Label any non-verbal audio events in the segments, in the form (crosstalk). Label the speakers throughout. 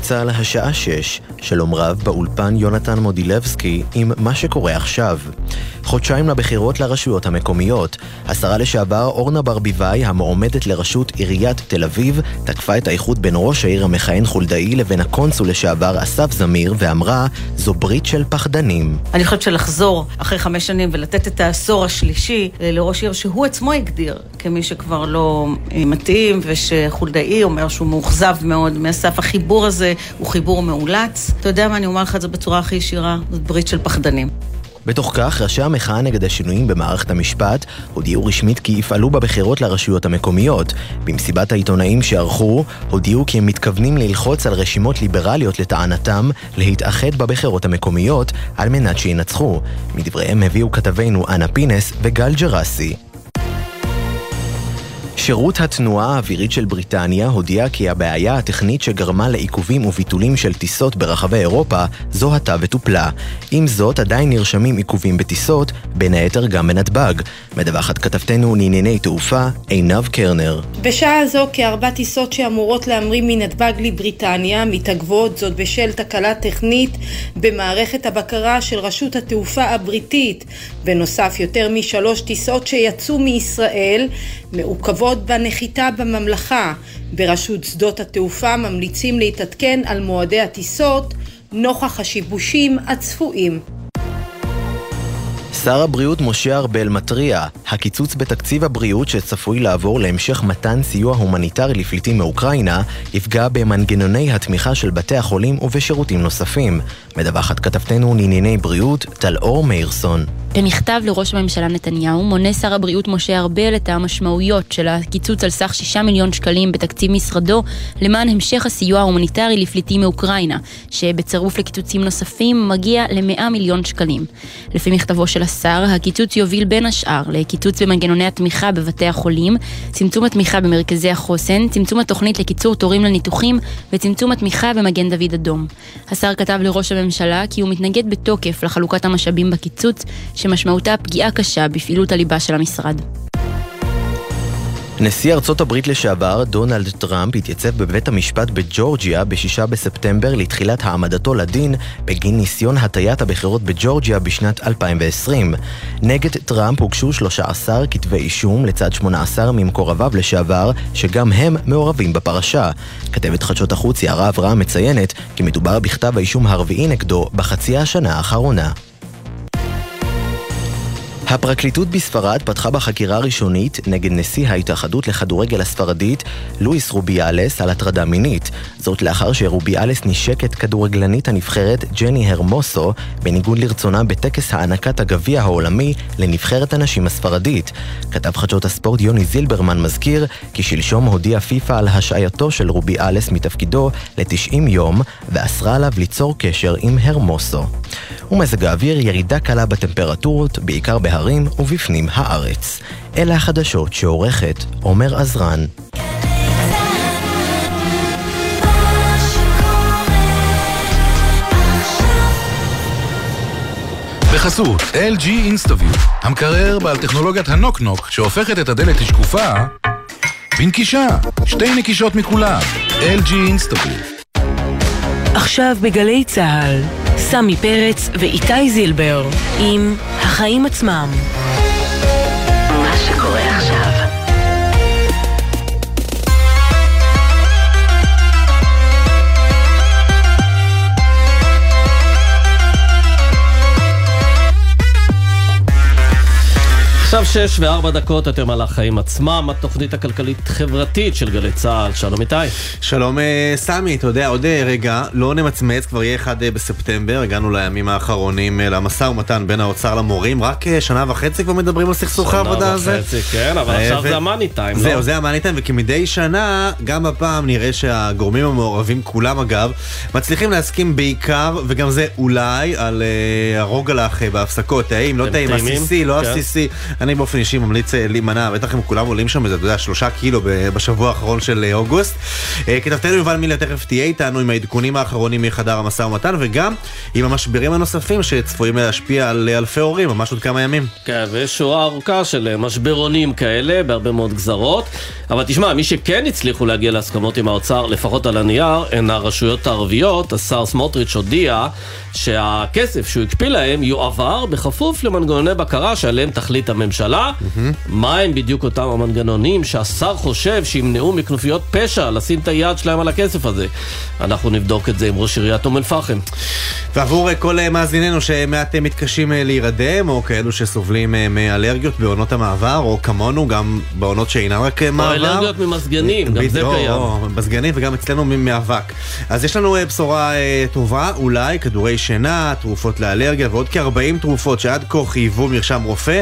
Speaker 1: צה"ל השעה 6, שלום רב באולפן יונתן מודילבסקי עם מה שקורה עכשיו. חודשיים לבחירות לרשויות המקומיות. השרה לשעבר אורנה ברביבאי, המועמדת לראשות עיריית תל אביב, תקפה את האיחוד בין ראש העיר המכהן חולדאי לבין הקונסול לשעבר אסף זמיר, ואמרה, זו ברית של פחדנים.
Speaker 2: אני חושבת שלחזור אחרי חמש שנים ולתת את העשור השלישי לראש עיר שהוא עצמו הגדיר כמי שכבר לא מתאים, ושחולדאי אומר שהוא מאוכזב מאוד מאסף החיבור הזה, הוא חיבור מאולץ. אתה יודע מה, אני אומר לך את זה בצורה הכי ישירה, זאת ברית של פחדנים.
Speaker 1: בתוך כך, ראשי המחאה נגד השינויים במערכת המשפט הודיעו רשמית כי יפעלו בבחירות לרשויות המקומיות. במסיבת העיתונאים שערכו, הודיעו כי הם מתכוונים ללחוץ על רשימות ליברליות לטענתם להתאחד בבחירות המקומיות על מנת שינצחו. מדבריהם הביאו כתבינו אנה פינס וגל ג'רסי. שירות התנועה האווירית של בריטניה הודיע כי הבעיה הטכנית שגרמה לעיכובים וביטולים של טיסות ברחבי אירופה זוהתה וטופלה. עם זאת, עדיין נרשמים עיכובים בטיסות, בין היתר גם בנתב"ג. מדווחת כתבתנו לענייני תעופה, עינב קרנר.
Speaker 3: בשעה זו כארבע טיסות שאמורות להמריא מנתב"ג לבריטניה מתעכבות זאת בשל תקלה טכנית במערכת הבקרה של רשות התעופה הבריטית. בנוסף, יותר משלוש טיסות שיצאו מישראל מעוכבות בנחיתה בממלכה. ברשות שדות התעופה ממליצים להתעדכן על מועדי הטיסות נוכח השיבושים הצפויים.
Speaker 1: שר הבריאות משה ארבל מתריע, הקיצוץ בתקציב הבריאות שצפוי לעבור להמשך מתן סיוע הומניטרי לפליטים מאוקראינה יפגע במנגנוני התמיכה של בתי החולים ובשירותים נוספים. מדווחת כתבתנו לענייני בריאות, טל-אור מאירסון.
Speaker 4: במכתב לראש הממשלה נתניהו מונה שר הבריאות משה ארבל את המשמעויות של הקיצוץ על סך 6 מיליון שקלים בתקציב משרדו למען המשך הסיוע ההומניטרי לפליטים מאוקראינה, שבצירוף לקיצוצים נוספים מגיע ל-100 מיליון שקלים. לפי מכתבו של השר, הקיצוץ יוביל בין השאר לקיצוץ במנגנוני התמיכה בבתי החולים, צמצום התמיכה במרכזי החוסן, צמצום התוכנית לקיצור תורים לניתוחים וצמצום התמיכה במגן דוד אדום. השר כתב לראש הממשלה כי הוא מתנגד בתוקף לחלוקת המשאבים בקיצוץ, שמשמעותה פגיעה קשה בפעילות הליבה של המשרד.
Speaker 1: נשיא ארצות הברית לשעבר, דונלד טראמפ, התייצב בבית המשפט בג'ורג'יה ב-6 בספטמבר לתחילת העמדתו לדין בגין ניסיון הטיית הבחירות בג'ורג'יה בשנת 2020. נגד טראמפ הוגשו 13 כתבי אישום לצד 18 ממקורביו לשעבר, שגם הם מעורבים בפרשה. כתבת חדשות החוץ יערה אברהם מציינת כי מדובר בכתב האישום הרביעי נגדו בחצי השנה האחרונה. הפרקליטות בספרד פתחה בחקירה ראשונית נגד נשיא ההתאחדות לכדורגל הספרדית, לואיס רוביאלס, על הטרדה מינית. זאת לאחר שרוביאלס נשק את כדורגלנית הנבחרת ג'ני הרמוסו, בניגוד לרצונה בטקס הענקת הגביע העולמי לנבחרת הנשים הספרדית. כתב חדשות הספורט יוני זילברמן מזכיר כי שלשום הודיע פיפ"א על השעייתו של רוביאלס מתפקידו ל-90 יום, ואסרה עליו ליצור קשר עם הרמוסו. ומזג האוויר ירידה קלה בטמפרטורות, בעיקר בהרים ובפנים הארץ. אלה החדשות שעורכת עומר עזרן.
Speaker 5: בחסות LG InstaView, המקרר בעל טכנולוגיית הנוק-נוק שהופכת את הדלת לשקופה בנקישה, שתי נקישות מכולם, LG InstaView.
Speaker 6: עכשיו בגלי צה"ל, סמי פרץ ואיתי זילבר עם החיים עצמם.
Speaker 7: עכשיו
Speaker 8: שש וארבע דקות, אתם על החיים עצמם, התוכנית הכלכלית-חברתית של גלי צה"ל. שלום איתי.
Speaker 9: שלום אה, סמי, אתה יודע, עוד אה, רגע, לא נמצמץ, כבר יהיה אחד אה, בספטמבר, הגענו לימים האחרונים למשא ומתן בין האוצר למורים, רק שנה וחצי כבר מדברים על סכסוך העבודה הזה.
Speaker 8: שנה וחצי, כן, אבל עכשיו זה המאני טיים, לא?
Speaker 9: זהו, זה המאני טיים, וכמדי שנה, גם הפעם נראה שהגורמים המעורבים, כולם אגב, מצליחים להסכים בעיקר, וגם זה אולי, על הרוגלח בהפסקות, האם לא טעים, עסיסי, לא
Speaker 8: כן.
Speaker 9: עסיסי. אני באופן אישי ממליץ אה, להימנע, בטח אם כולם עולים שם, אתה יודע, שלושה קילו בשבוע האחרון של אה, אוגוסט. אה, כתבתנו יובל מילר תכף תהיה איתנו עם העדכונים האחרונים מחדר המשא ומתן, וגם עם המשברים הנוספים שצפויים להשפיע על אלפי הורים ממש עוד כמה ימים.
Speaker 8: כן, ויש שורה ארוכה של משברונים כאלה בהרבה מאוד גזרות. אבל תשמע, מי שכן הצליחו להגיע להסכמות עם האוצר, לפחות על הנייר, הן הרשויות הערביות. השר סמוטריץ' הודיע שהכסף שהוא הקפיא להם יועבר בכפוף למנגנוני בקרה שעליהם תחליט הממשלה. מה הם בדיוק אותם המנגנונים שהשר חושב שימנעו מכנופיות פשע לשים את היד שלהם על הכסף הזה? אנחנו נבדוק את זה עם ראש עיריית אום אל-פחם.
Speaker 9: ועבור אה, כל אה, מאזיננו שמעט אה, מתקשים להירדם, או כאלו שסובלים מאלרגיות בעונות המעבר, או כמונו, גם בעונות שאינן רק אה,
Speaker 8: או
Speaker 9: מעבר.
Speaker 8: אלרגיות ממזגנים, גם זה קיים.
Speaker 9: או, מזגנים וגם אצלנו מאבק. אז יש לנו בשורה טובה, אולי כדורי שינה, תרופות לאלרגיה ועוד כ-40 תרופות שעד כה חייבו מרשם רופא,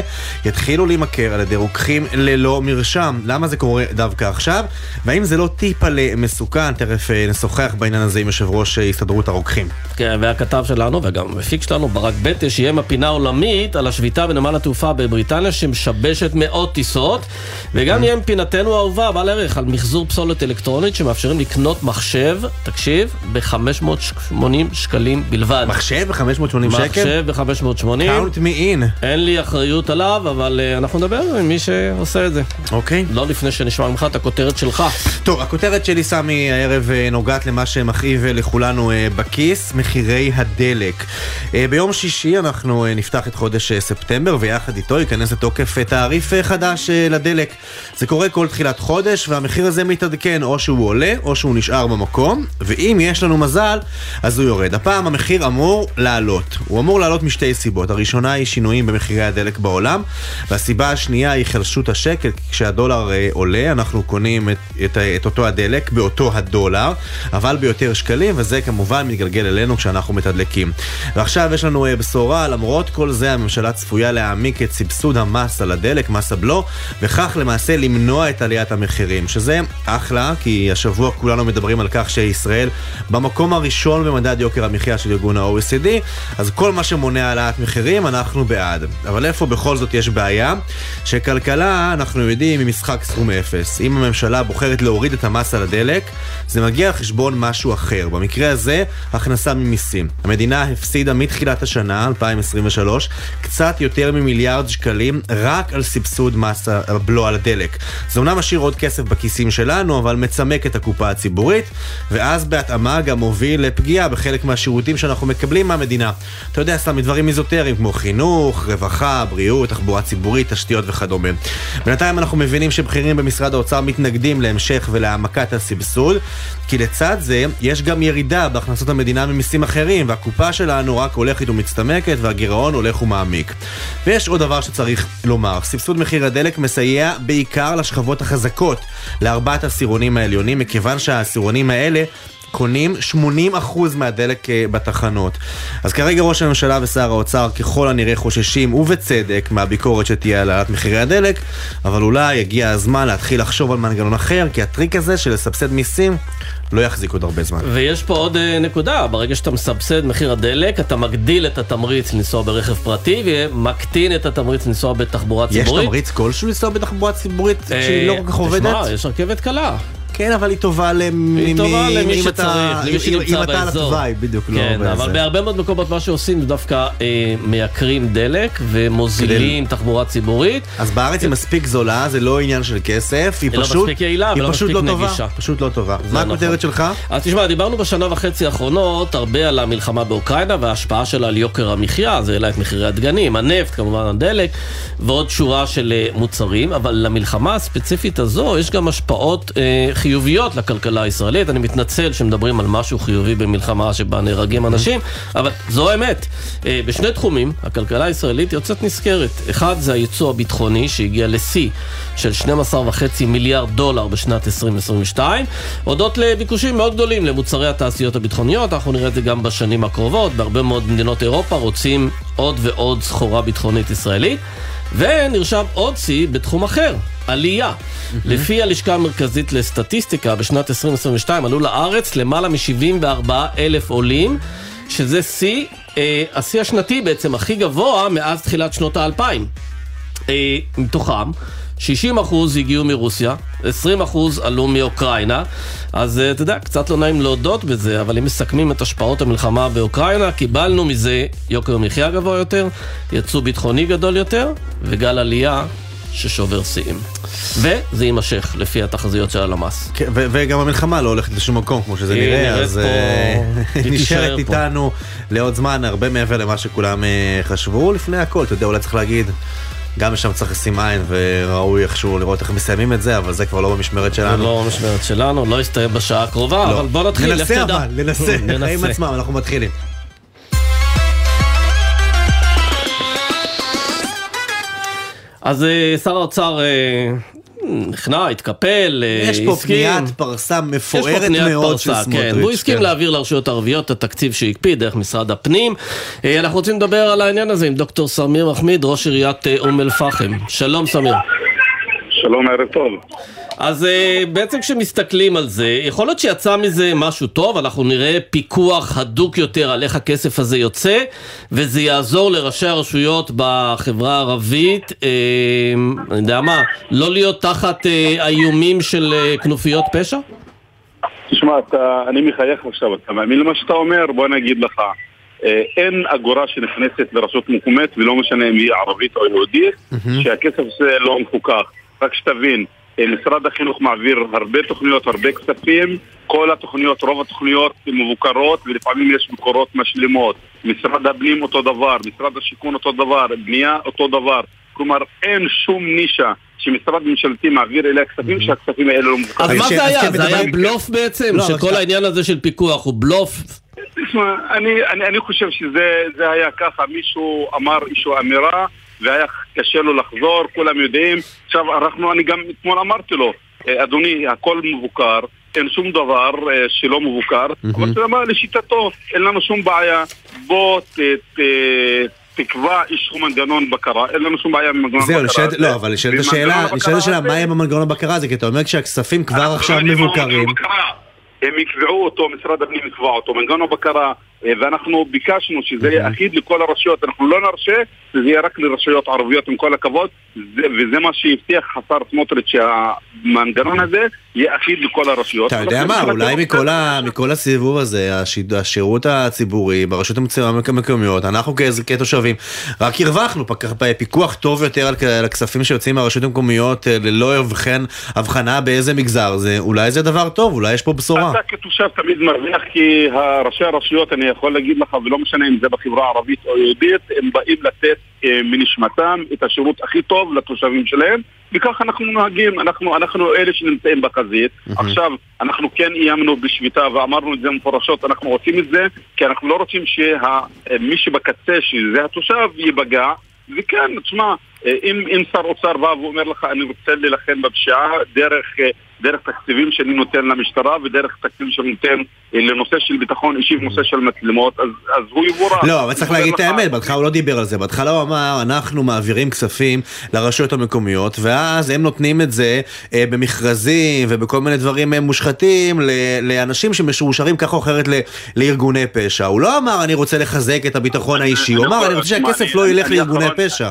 Speaker 9: יתחילו להימכר על ידי רוקחים ללא מרשם. למה זה קורה דווקא עכשיו? והאם זה לא טיפה מסוכן? תכף אה, נשוחח בעניין הזה עם יושב ראש אה, הסתדרות הרוקחים.
Speaker 8: כן, והכתב שלנו וגם המפיק שלנו, ברק בטש, יהיה מפינה עולמית על השביתה בנמל התעופה בבריטניה שמשבשת מאות טיסות, וגם יהיה מפינתנו האהובה, בעל ערך, על מחזור פסולת אלקטרונית שמאפשרים לקנות מחשב, תקשיב, ב-580 שקלים בלבד.
Speaker 9: מחשב ב-580 שקל?
Speaker 8: מחשב ב-580.
Speaker 9: count me in.
Speaker 8: אין לי אחריות עליו, אבל uh, אנחנו נדבר עם מי שעושה את זה.
Speaker 9: אוקיי.
Speaker 8: לא לפני שנשמע ממך את הכותרת שלך.
Speaker 9: טוב, הכותרת שלי, סמי, הערב אה, נוגעת למה שמכאיב אה, לכולנו אה, בכיס, מחירי הדלק. אה, ביום שישי אנחנו אה, נפתח את חודש אה, ספטמבר, ויחד איתו ייכנס לתוקף אה, תעריף אה, חדש אה, לדלק. זה קורה כל תחילת חודש, והמחיר הזה מתעדכן, או שהוא עולה, או שהוא נשאר במקום, ואם יש לנו מזל, אז הוא יורד. הפעם המחיר אמור לעלות. הוא אמור לעלות משתי סיבות. הראשונה היא שינויים במחירי הדלק בעולם, והסיבה השנייה היא חלשות השקל, כי כשהדולר אה, עולה, אנחנו קונים את, את, את אותו הדלק באותו הדולר, אבל ביותר שקלים, וזה כמובן מתגלגל אלינו כשאנחנו מתדלקים. ועכשיו יש לנו אה, בשורה, למרות כל זה הממשלה צפויה להעמיק את סבסוד המס על הדלק, מס הבלו, וכך למעשה למנוע את עליית המחירים, שזה אחלה, כי השבוע כולנו מדברים על כך שישראל במקום הראשון במדד יוקר המחיה של ארגון ה-OECD, אז כל מה שמונע העלאת מחירים, אנחנו בעד. אבל איפה בכל זאת יש בעיה? שכלכלה, אנחנו יודעים, היא משחק סכום אפס. אם הממשלה בוחרת להוריד את המס על הדלק, זה מגיע על חשבון משהו אחר. במקרה הזה, הכנסה ממיסים. המדינה הפסידה מתחילת השנה, 2023, קצת יותר ממיליארד שקלים רק על סבסוד מס הבלו על הדלק. זה אומנם משאיר עוד כסף בכיסים שלנו, אבל מצמק את הקופה הציבורית, ואז בהתאמה גם מוביל לפגיעה בחלק מהשירותים שאנחנו מקבלים מהמדינה. אתה יודע, סתם מדברים איזוטריים כמו חינוך, רווחה, בריאות, תחבורה ציבורית, תשתיות וכדומה. בינתיים אנחנו מבינים שבכירים במשרד האוצר מתנגדים להמשך ולהעמקת הסבסוד, כי לצד זה יש גם ירידה בהכנסות המדינה ממיסים אחרים, והקופה שלנו רק הולכת ומצטמקת והגירעון הולך ומעמיק. ויש עוד דבר שצריך לומר, סבסוד מחיר הדלק מסייע בעיקר לשכבות החזקות, לארבעת העשירונים העליונים, מכיוון שהעשירונים האלה קונים 80% מהדלק אה, בתחנות. אז כרגע ראש הממשלה ושר האוצר ככל הנראה חוששים, ובצדק, מהביקורת שתהיה על העלאת מחירי הדלק, אבל אולי יגיע הזמן להתחיל לחשוב על מנגנון אחר, כי הטריק הזה של לסבסד מיסים לא יחזיק עוד הרבה זמן.
Speaker 8: ויש פה עוד אה, נקודה, ברגע שאתה מסבסד מחיר הדלק, אתה מגדיל את התמריץ לנסוע ברכב פרטי ומקטין את התמריץ לנסוע בתחבורה
Speaker 9: יש
Speaker 8: ציבורית.
Speaker 9: תמריץ כלשהו לנסוע בתחבורה ציבורית שהיא לא כל כך עובדת?
Speaker 8: תשמע, יש רכבת קלה.
Speaker 9: כן, אבל היא טובה למי...
Speaker 8: היא טובה למי שצריך, למי שנמצא
Speaker 9: אם אתה על
Speaker 8: באזור.
Speaker 9: התוואי, בדיוק, לא
Speaker 8: כן. אבל בהרבה מאוד מקומות מה שעושים זה דווקא אה, מייקרים דלק ומוזילים תחבורה ציבורית.
Speaker 9: אז בארץ היא מספיק זולה, זה לא עניין של כסף, היא
Speaker 8: היא לא
Speaker 9: פשוט...
Speaker 8: מספיק יעילה
Speaker 9: היא
Speaker 8: ולא
Speaker 9: פשוט
Speaker 8: מספיק
Speaker 9: לא טובה.
Speaker 8: נגישה.
Speaker 9: פשוט לא טובה. מה
Speaker 8: נכון.
Speaker 9: הכותרת שלך?
Speaker 8: אז תשמע, דיברנו בשנה וחצי האחרונות הרבה על המלחמה באוקראינה וההשפעה שלה על יוקר המחיה, זה העלה את מחירי הדגנים, הנפט, כמובן הדלק, ועוד שורה של אה, מוצרים, אבל למלחמה הספציפית הזו יש גם השפעות אה, חיוביות לכלכלה הישראלית. אני מתנצל שמדברים על משהו חיובי במלחמה שבה נהרגים אנשים, אבל זו האמת. אה, בשני תחומים, הכלכלה הישראלית יוצאת נשכרת. אחד זה הייצוא הביטחוני שהגיע לשיא של 12.5 מיליארד דולר בשנת 2022, הודות לביקושים מאוד גדולים למוצרי התעשיות הביטחוניות, אנחנו נראה את זה גם בשנים הקרובות, בהרבה מאוד מדינות אירופה רוצים עוד ועוד סחורה ביטחונית ישראלית, ונרשם עוד שיא בתחום אחר, עלייה. לפי הלשכה המרכזית לסטטיסטיקה, בשנת 2022 עלו לארץ למעלה מ-74 אלף עולים, שזה שיא, אה, השיא השנתי בעצם הכי גבוה מאז תחילת שנות האלפיים. אה, מתוכם 60% הגיעו מרוסיה, 20% עלו מאוקראינה, אז אה, אתה יודע, קצת לא נעים להודות בזה, אבל אם מסכמים את השפעות המלחמה באוקראינה, קיבלנו מזה יוקר מחיה גבוה יותר, יצוא ביטחוני גדול יותר, וגל עלייה ששובר שיאים. וזה יימשך לפי התחזיות של הלמ"ס.
Speaker 9: כן, ו- וגם המלחמה לא הולכת לשום מקום כמו שזה נראה, אז
Speaker 8: פה-
Speaker 9: אה, (laughs)
Speaker 8: היא
Speaker 9: נשארת. איתנו לעוד זמן, הרבה מעבר למה שכולם אה, חשבו. לפני הכל, אתה יודע, אולי צריך להגיד, גם שם צריך לשים עין, וראוי איכשהו לראות איך מסיימים את זה, אבל זה כבר לא במשמרת
Speaker 8: זה
Speaker 9: שלנו.
Speaker 8: לא משמרת שלנו, לא יסתיים בשעה הקרובה,
Speaker 9: לא.
Speaker 8: אבל בוא נתחיל, לך
Speaker 9: ננסה. אבל, ננסה, (laughs)
Speaker 8: ננסה.
Speaker 9: חיים עצמם, אנחנו מתחילים.
Speaker 8: אז אה, שר האוצר אה, נכנע, התקפל, אה,
Speaker 9: יש פה
Speaker 8: הסכים.
Speaker 9: פניית פרסה מפוארת מאוד של
Speaker 8: פרסה,
Speaker 9: סמוטריץ'.
Speaker 8: כן. והוא הסכים
Speaker 9: כן.
Speaker 8: להעביר לרשויות הערביות את התקציב שהקפיד דרך משרד הפנים. אה, אנחנו רוצים לדבר על העניין הזה עם דוקטור סמיר מחמיד, ראש עיריית אה, אום אל-פחם. שלום סמיר.
Speaker 10: שלום, ערב טוב.
Speaker 8: אז אה, בעצם כשמסתכלים על זה, יכול להיות שיצא מזה משהו טוב, אנחנו נראה פיקוח הדוק יותר על איך הכסף הזה יוצא, וזה יעזור לראשי הרשויות בחברה הערבית, אה, אני יודע מה, לא להיות תחת אה, האיומים של כנופיות פשע?
Speaker 10: תשמע, אתה, אני מחייך עכשיו, אתה מאמין למה שאתה אומר? בוא נגיד לך. אין אגורה שנכנסת לרשות מקומית, ולא משנה אם היא ערבית או יהודית, שהכסף הזה לא מפוקח. רק שתבין, משרד החינוך מעביר הרבה תוכניות, הרבה כספים, כל התוכניות, רוב התוכניות מבוקרות, ולפעמים יש מקורות משלימות. משרד הפנים אותו דבר, משרד השיכון אותו דבר, בנייה אותו דבר. כלומר, אין שום נישה שמשרד ממשלתי מעביר אליה כספים שהכספים האלה לא מבוקרים.
Speaker 8: אז מה
Speaker 9: ש-
Speaker 8: זה היה?
Speaker 9: כן,
Speaker 8: זה היה בלוף בעצם?
Speaker 9: לא,
Speaker 8: שכל העניין הזה של פיקוח הוא בלוף?
Speaker 10: תשמע, אני, חושב שזה זה היה ככה, מישהו אמר איזושהי אמירה והיה קשה לו לחזור, כולם יודעים. עכשיו, אנחנו, אני גם אתמול אמרתי לו, "אה, אדוני, הכל מבוקר, אין שום דבר אה, שלא מבוקר, אבל אתה יודע מה, לשיטתו, אין לנו שום בעיה, בוא ת, תקבע איזשהו מנגנון בקרה, אין לנו שום בעיה עם מנגנון
Speaker 9: זהו,
Speaker 10: בקרה. הזה.
Speaker 9: לא, אבל נשאלת השאלה, נשאלת השאלה, מה יהיה במנגנון הבקרה הזה? כי אתה אומר כשהכספים כבר עכשיו מבוקרים.
Speaker 10: הם יקבעו אותו, משרד הפנים יקבע אותו, מנגנון הבקרה, ואנחנו ביקשנו שזה יהיה אחיד לכל הרשויות, אנחנו לא נרשה שזה יהיה רק לרשויות ערביות עם כל הכבוד, זה- וזה מה שהבטיח השר סמוטריץ' שהמנגנון הזה יהיה אחיד לכל הרשויות.
Speaker 9: אתה יודע מה, אולי מכל ה- מכל הסיבוב הזה, השירות הציבורי ברשות המצ- המקומיות, אנחנו כתושבים, רק הרווחנו פיקוח טוב יותר על הכספים שיוצאים מהרשויות המקומיות אה, ללא הבחנה באיזה מגזר זה, אולי זה דבר טוב, אולי יש פה בשורה.
Speaker 10: אתה כתושב תמיד מרוויח כי ראשי הרשויות, אני יכול להגיד לך, ולא משנה אם זה בחברה הערבית או יהודית, הם באים לתת אה, מנשמתם את השירות הכי טוב לתושבים שלהם, וכך אנחנו נוהגים, אנחנו, אנחנו אלה שנמצאים בחזית. עכשיו, אנחנו כן איימנו בשביתה ואמרנו את זה מפורשות, אנחנו רוצים את זה, כי אנחנו לא רוצים שמי שבקצה, שזה התושב, ייפגע. וכן, תשמע, אה, אם, אם שר אוצר בא ואומר לך, אני רוצה להילחם בפשיעה דרך, אה, דרך תקציבים שאני נותן למשטרה ודרך תקציבים שאני נותן אה, לנושא של ביטחון אישי ונושא של מצלמות, אז, אז הוא יבורך.
Speaker 9: לא, אבל צריך להגיד את האמת, בהתחלה הוא לא דיבר על זה, בהתחלה הוא אמר, אנחנו מעבירים כספים לרשויות המקומיות, ואז הם נותנים את זה אה, במכרזים ובכל מיני דברים אה, מושחתים ל- לאנשים שמאושרים כך או אחרת ל- לארגוני פשע. הוא לא אמר, אני רוצה לחזק את הביטחון האישי, הוא אמר, אני רוצה שהכסף לא ילך לארגוני פשע.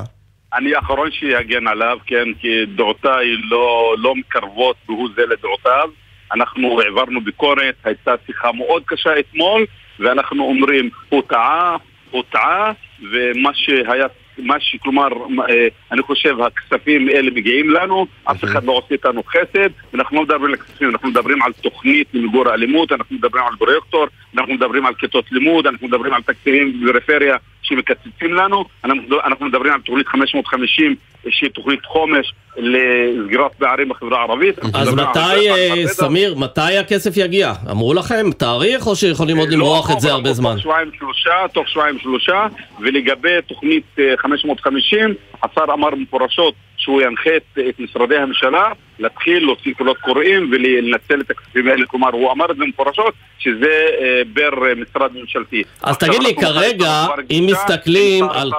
Speaker 10: אני האחרון שיגן עליו, כן, כי דעותיי לא, לא מקרבות והוא זה לדעותיו. אנחנו העברנו ביקורת, הייתה שיחה מאוד קשה אתמול, ואנחנו אומרים, הוא טעה, הוא טעה, ומה שהיה, מה ש... כלומר, אה, אני חושב, הכספים האלה מגיעים לנו, אף אחד לא עושה איתנו חסד, ואנחנו לא מדברים על כספים, אנחנו מדברים על תוכנית למיגור האלימות, אנחנו מדברים על פרויקטור, אנחנו מדברים על כיתות לימוד, אנחנו מדברים על תקציבים בפריפריה שמקצצים לנו, אנחנו, אנחנו מדברים על תוכנית 550 שהיא תוכנית חומש לסגירת פערים בחברה הערבית.
Speaker 8: אז מתי, אה, סמיר, מתי הכסף יגיע? אמרו לכם תאריך או שיכולים עוד
Speaker 10: לא,
Speaker 8: למרוח את זה הרבה זמן?
Speaker 10: תוך שבועיים שלושה, תוך שבועיים שלושה, ולגבי תוכנית אה, 550, השר אמר מפורשות שהוא ינחה את, משרדי הממשלה להתחיל להוציא קולות קוראים ולנצל את הכספים האלה, כלומר הוא אמר את זה מפורשות שזה אה, בר אה, משרד ממשלתי.
Speaker 8: אז תגיד לי, כרגע, אם מסתכלים על-.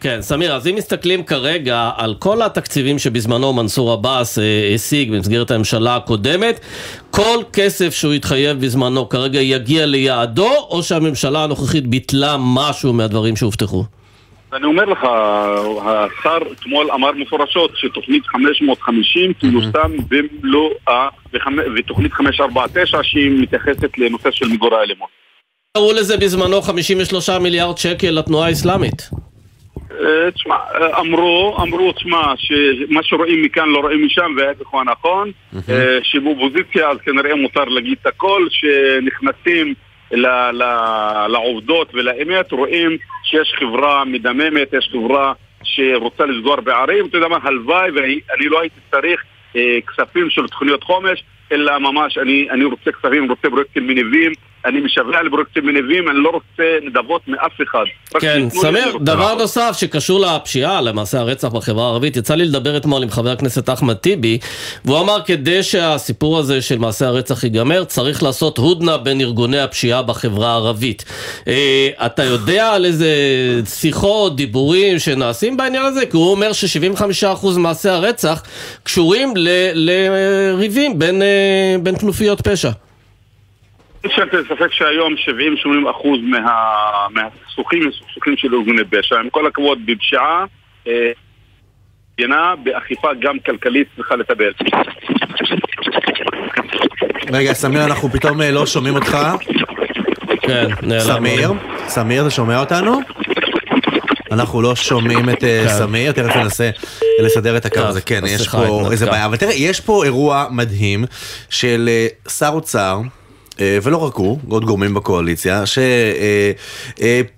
Speaker 8: כן, סמיר, אז אם מסתכלים כרגע על כל התקציבים שבזמנו מנסור עבאס אה, השיג במסגרת הממשלה הקודמת, כל כסף שהוא התחייב בזמנו כרגע יגיע ליעדו, או שהממשלה הנוכחית ביטלה משהו מהדברים שהובטחו?
Speaker 10: אני אומר לך, השר אתמול אמר מפורשות שתוכנית 550 תיושם במלואה, ותוכנית 549 שהיא מתייחסת לנושא של מיגור האלימות.
Speaker 8: קראו לזה בזמנו 53 מיליארד שקל לתנועה האסלאמית.
Speaker 10: אה, תשמע, אה, אמרו, אמרו, תשמע, שמה שרואים מכאן לא רואים משם, וההפך הוא הנכון. אה, שבאופוזיציה אז כנראה מותר להגיד את הכל, שנכנסים לעובדות ולאמת, רואים שיש חברה מדממת, יש חברה שרוצה לסגור בערים. אתה יודע מה, הלוואי, ואני לא הייתי צריך אה, כספים של תוכניות חומש, אלא ממש, אני, אני רוצה כספים, רוצה פרויקטים מניבים, אני משווע לפרויקטים מניבים, אני לא רוצה נדבות מאף אחד.
Speaker 8: כן, סמיר, דבר. נוסף שקשור לפשיעה, למעשה הרצח בחברה הערבית, יצא לי לדבר אתמול עם חבר הכנסת אחמד טיבי, והוא אמר כדי שהסיפור הזה של מעשה הרצח ייגמר, צריך לעשות הודנה בין ארגוני הפשיעה בחברה הערבית. אה, אתה יודע על איזה שיחות, דיבורים שנעשים בעניין הזה? כי הוא אומר ש-75% ממעשי הרצח קשורים לריבים בין, אה, בין כנופיות פשע.
Speaker 10: אין ספק שהיום 70-80 אחוז מה- מהסכסוכים הם סכסוכים של ארגוני פשע. עם כל הכבוד, בפשיעה, אה, מדינה באכיפה גם כלכלית צריכה לטפל.
Speaker 9: רגע, סמיר, אנחנו פתאום אה, לא שומעים אותך.
Speaker 8: כן, נעלם.
Speaker 9: סמיר, סמיר, אתה שומע אותנו? אנחנו לא שומעים את אה,
Speaker 8: כן.
Speaker 9: סמיר, תכף ננסה לסדר את הקו הזה. כן, יש פה. איזה בעיה. אבל תראה, יש פה אירוע מדהים של אה, שר אוצר, אה, ולא רק הוא, עוד גורמים בקואליציה,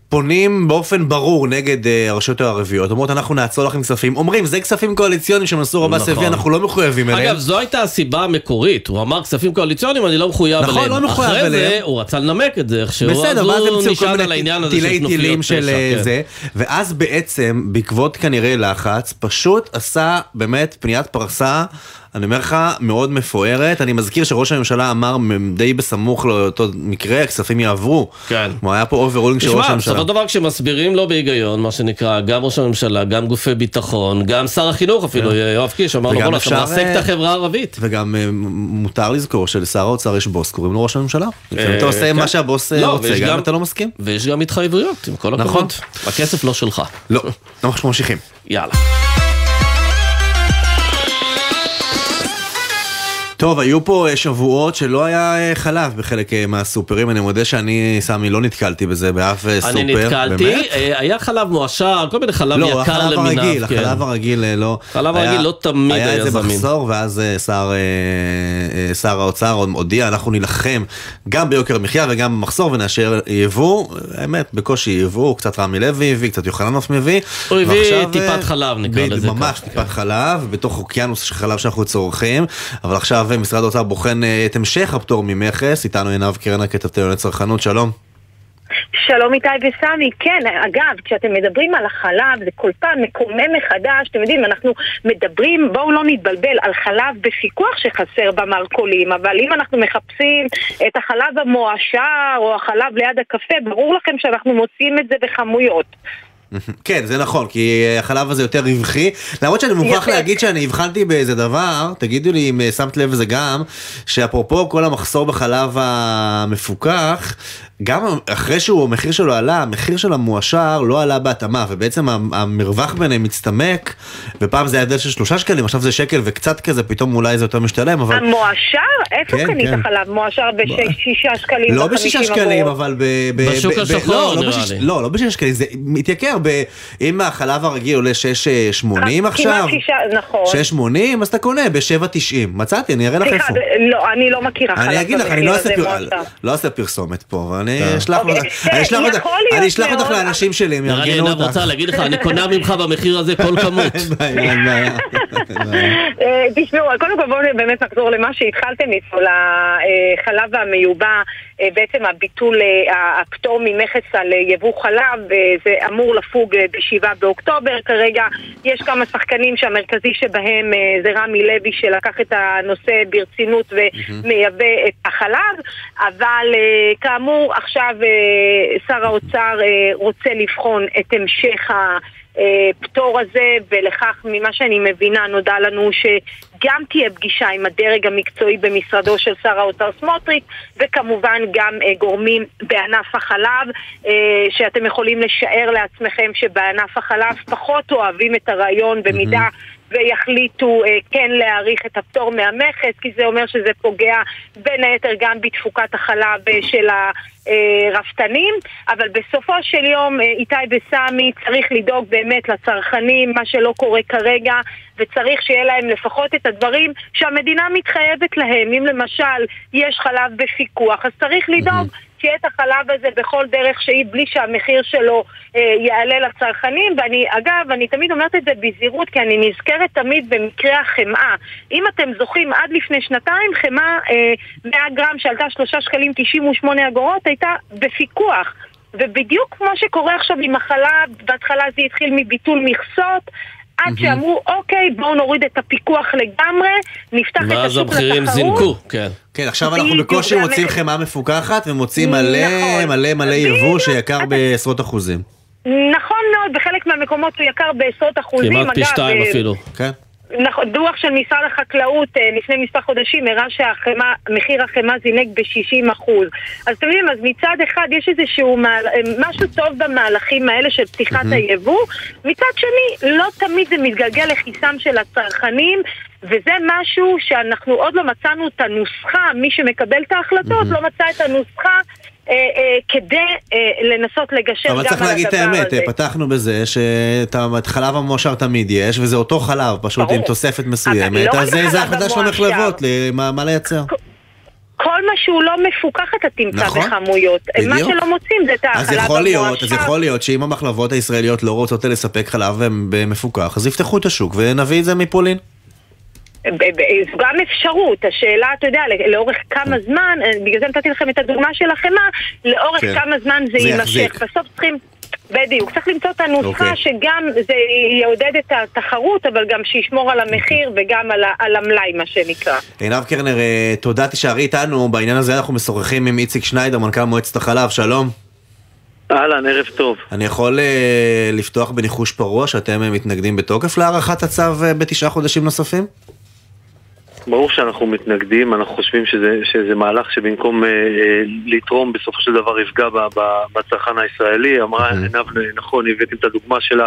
Speaker 9: שפונים באופן ברור נגד אה, הרשויות הערביות, אומרות אנחנו נעצור לכם כספים, אומרים זה כספים קואליציוניים שמנסור עבאס
Speaker 8: נכון.
Speaker 9: הביא, אנחנו לא מחויבים אליהם.
Speaker 8: אגב, זו הייתה הסיבה המקורית, הוא אמר כספים קואליציוניים, אני לא מחויב
Speaker 9: נכון,
Speaker 8: אליהם.
Speaker 9: לא מחויב
Speaker 8: אחרי זה,
Speaker 9: אליהם.
Speaker 8: הוא רצה לנמק את זה איכשהו,
Speaker 9: בסדר,
Speaker 8: אז הוא נשען על העניין הזה של כנופיות פשע.
Speaker 9: של אה,
Speaker 8: כן.
Speaker 9: זה, ואז בעצם, בעקבות כנראה לחץ, פשוט עשה באמת פניית פרסה. אני אומר לך, מאוד מפוארת. אני מזכיר שראש הממשלה אמר די בסמוך לאותו מקרה, הכספים יעברו.
Speaker 8: כן.
Speaker 9: כלומר, היה פה overruling של ראש הממשלה.
Speaker 8: של דבר כשמסבירים לו בהיגיון, מה שנקרא, גם ראש הממשלה, גם גופי ביטחון, גם שר החינוך אפילו, יואב קיש, אמר לו
Speaker 9: כן.
Speaker 8: בוא'נה, אתה מרסק
Speaker 9: אה,
Speaker 8: את החברה הערבית.
Speaker 9: וגם אה, מותר לזכור שלשר האוצר יש בוס, קוראים לו ראש הממשלה. לפעמים אתה עושה
Speaker 8: כן.
Speaker 9: מה שהבוס אה,
Speaker 8: לא,
Speaker 9: רוצה, גם אם אתה לא מסכים.
Speaker 8: ויש גם התחייבויות, עם כל
Speaker 9: נכון.
Speaker 8: הכבוד. הכסף לא שלך.
Speaker 9: לא, אנחנו ממשיכים.
Speaker 8: יאללה.
Speaker 9: טוב, היו פה אה, שבועות שלא היה אה, חלב בחלק אה, מהסופרים, אני מודה שאני, סמי, לא נתקלתי בזה באף אה, סופר.
Speaker 8: אני נתקלתי,
Speaker 9: באמת?
Speaker 8: היה חלב מועשר, כל מיני חלב
Speaker 9: לא,
Speaker 8: יקר
Speaker 9: החלב
Speaker 8: למיניו.
Speaker 9: הרגיל,
Speaker 8: כן.
Speaker 9: החלב הרגיל לא.
Speaker 8: חלב
Speaker 9: היה-
Speaker 8: הרגיל לא תמיד היה
Speaker 9: היה איזה
Speaker 8: זמין.
Speaker 9: מחסור, ואז שר שר האוצר הודיע, אנחנו נילחם גם ביוקר המחיה וגם במחסור ונאשר יבוא. האמת, בקושי יבוא, קצת רמי לוי הביא, קצת יוחננוף מביא.
Speaker 8: הוא הביא טיפת חלב, נקרא לזה
Speaker 9: ממש
Speaker 8: כך, כן.
Speaker 9: טיפת חלב, בתוך אוקיינוס של חלב שאנחנו צורכים. אבל עכשיו אה, משרד האוצר בוחן אה, את המשך הפטור ממכס. איתנו עינב קרנה, כתבתי לענייני צרכנות, שלום.
Speaker 11: שלום איתי וסמי, כן, אגב, כשאתם מדברים על החלב זה כל פעם מקומם מחדש, אתם יודעים, אנחנו מדברים, בואו לא נתבלבל, על חלב בפיקוח שחסר במרכולים, אבל אם אנחנו מחפשים את החלב המועשר או החלב ליד הקפה, ברור לכם שאנחנו מוצאים את זה בכמויות.
Speaker 9: כן, זה נכון, כי אה, החלב הזה יותר רווחי. למרות שאני מוכרח. להגיד שאני הבחנתי באיזה דבר, תגידו לי אם אה, שמת לב לזה גם, שאפרופו כל המחסור בחלב המפוקח, גם אחרי שהוא, המחיר שלו עלה, המחיר של המועשר לא עלה בהתאמה, ובעצם המ- המרווח ביניהם מצטמק, ופעם זה היה הבדל של שלושה שקלים, עכשיו זה שקל וקצת כזה, פתאום אולי זה יותר משתלם, אבל...
Speaker 11: המועשר? איפה
Speaker 9: כן,
Speaker 11: קנית
Speaker 9: כן.
Speaker 11: חלב מועשר בשישה שקלים?
Speaker 9: לא בשישה
Speaker 11: 50
Speaker 9: שקלים? אבל ב... ב-
Speaker 8: בשוק
Speaker 9: ב-
Speaker 8: השחור,
Speaker 9: לא, לא
Speaker 8: נראה
Speaker 9: בשיש-
Speaker 8: לי.
Speaker 9: לא, לא בשישה שקלים, זה מתייקר, ב- אם החלב הרגיל עולה 6.80 עכשיו,
Speaker 11: כמעט שישה, נכון.
Speaker 9: 6.80, אז אתה קונה ב-7.90. מצאתי, אני אראה לך
Speaker 11: סליחה,
Speaker 9: איפה.
Speaker 11: לא, אני לא מכירה חלב
Speaker 9: אני אגיד לך, אני לא אעשה. לא אעשה פרסומת פה, אבל אני
Speaker 8: כן.
Speaker 9: אשלח
Speaker 11: אוקיי,
Speaker 9: אותך- אני אשלח אותך- אני אשלח אותך. לאנשים שלי, הם
Speaker 8: נראה לי
Speaker 9: יארגנו
Speaker 8: עינב
Speaker 9: אותך.
Speaker 8: רוצה להגיד לך, אני (laughs) קונה ממך במחיר הזה כל כמות.
Speaker 9: אין בעיה, אין בעיה. אין בעיה.
Speaker 11: אה, תשמעו, קודם כל בואו באמת נחזור למה שהתחלתם איתו, לחלב המיובא, אה, בעצם הביטול, אה, הפטור ממכס על יבוא חלב, זה אמור לפוג אה, ב-7 באוקטובר. כרגע יש כמה שחקנים שהמרכזי שבהם זה רמי לוי שלקח את הנושא ברצינות ומייבא את החלב, אבל כאמור עכשיו אה, שר האוצר אה, רוצה לבחון את המשך ה... הפטור הזה, ולכך, ממה שאני מבינה, נודע לנו גם תהיה פגישה עם הדרג המקצועי במשרדו של שר האוצר סמוטריץ', וכמובן גם אה, גורמים בענף החלב, אה, שאתם יכולים לשער לעצמכם שבענף החלב פחות אוהבים את הרעיון במידה... ויחליטו אה, כן להאריך את הפטור מהמכס, כי זה אומר שזה פוגע בין היתר גם בתפוקת החלב אה, של הרפתנים, אבל בסופו של יום אה, איתי וסמי צריך לדאוג באמת לצרכנים, מה שלא קורה כרגע, וצריך שיהיה להם לפחות את הדברים שהמדינה מתחייבת להם. אם למשל יש חלב בפיקוח, אז צריך לדאוג שיהיה את החלב הזה בכל דרך שהיא, בלי שהמחיר שלו אה, יעלה לצרכנים. ואני, אגב, אני תמיד אומרת את זה בזהירות, כי אני נזכרת תמיד במקרה החמאה. אם אתם זוכרים, עד לפני שנתיים חמאה אה, 100 גרם שעלתה 3 שקלים 98 אגורות הייתה בפיקוח. ובדיוק כמו שקורה עכשיו עם החלב, בהתחלה זה התחיל מביטול מכסות, עד שאמרו, אוקיי, בואו נוריד את הפיקוח לגמרי, נפתח את
Speaker 8: ואז
Speaker 11: השוק
Speaker 8: המחירים
Speaker 11: לתחרות.
Speaker 8: זינקו, כן.
Speaker 9: כן, עכשיו אנחנו בקושי מוצאים. חמאה מפוקחת ומוצאים מלא
Speaker 11: נכון.
Speaker 9: מלא מלא יבוא שיקר בעשרות אחוזים.
Speaker 11: נכון מאוד, בחלק מהמקומות הוא יקר בעשרות אחוזים.
Speaker 8: כמעט פי שתיים
Speaker 11: אה,
Speaker 8: אפילו.
Speaker 9: כן.
Speaker 11: נכון, דוח של משרד החקלאות אה, לפני מספר חודשים הראה שמחיר החמאה זינק ב-60 אחוז. אז אתם יודעים, אז מצד אחד יש איזשהו מעל, אה, משהו טוב במהלכים האלה של פתיחת היבוא, מצד שני, לא תמיד זה מתגלגל לכיסם של הצרכנים, וזה משהו שאנחנו עוד לא מצאנו את הנוסחה, מי שמקבל את ההחלטות לא מצא את הנוסחה. אה, אה, כדי אה, לנסות לגשר גם על
Speaker 9: אבל
Speaker 11: הדבר
Speaker 9: צריך להגיד את
Speaker 11: הזה.
Speaker 9: האמת, פתחנו בזה שאת חלב המועשר תמיד יש, וזה אותו חלב, פשוט
Speaker 11: ברור.
Speaker 9: עם תוספת
Speaker 11: אבל
Speaker 9: מסוימת,
Speaker 11: לא
Speaker 9: אז זה- החלטה של
Speaker 11: המועשר.
Speaker 9: המחלבות, מה לייצר.
Speaker 11: כל מה שהוא לא מפוקח אתה תמצא
Speaker 9: נכון,
Speaker 11: בכמויות. מה
Speaker 9: בדיוק.
Speaker 11: שלא מוצאים זה את החלב
Speaker 9: אז יכול להיות, אז
Speaker 11: המועשר.
Speaker 9: יכול להיות שאם המחלבות הישראליות לא רוצות לספק חלב מפוקח, אז יפתחו את השוק ונביא את זה מפולין.
Speaker 11: זו גם אפשרות, השאלה, אתה יודע, ל- לאורך כמה זמן, אה, בגלל זה נתתי לכם את הדוגמה של החמאה, לאורך
Speaker 9: כן.
Speaker 11: כמה זמן זה
Speaker 9: זה
Speaker 11: יימשך. בסוף צריכים... בדיוק, צריך למצוא את הנוסחה
Speaker 9: אוקיי.
Speaker 11: שגם זה יעודד את התחרות, אבל גם שישמור על המחיר וגם על, על המלאי, מה שנקרא.
Speaker 9: עינב קרנר, אה, תודה, תישארי איתנו, בעניין הזה אנחנו משוחחים עם איציק שניידר, מנכ"ל מועצת החלב, שלום.
Speaker 12: אהלן, ערב טוב.
Speaker 9: אני יכול אה, לפתוח בניחוש פרוע שאתם אה, מתנגדים בתוקף להארכת הצו אה, בתשעה חודשים נוספים?
Speaker 12: ברור שאנחנו מתנגדים, אנחנו חושבים שזה, שזה מהלך שבמקום אה, אה, לתרום בסופו של דבר יפגע ב, ב, בצרכן הישראלי. אמרה עינב נכון, הבאתם את הדוגמה של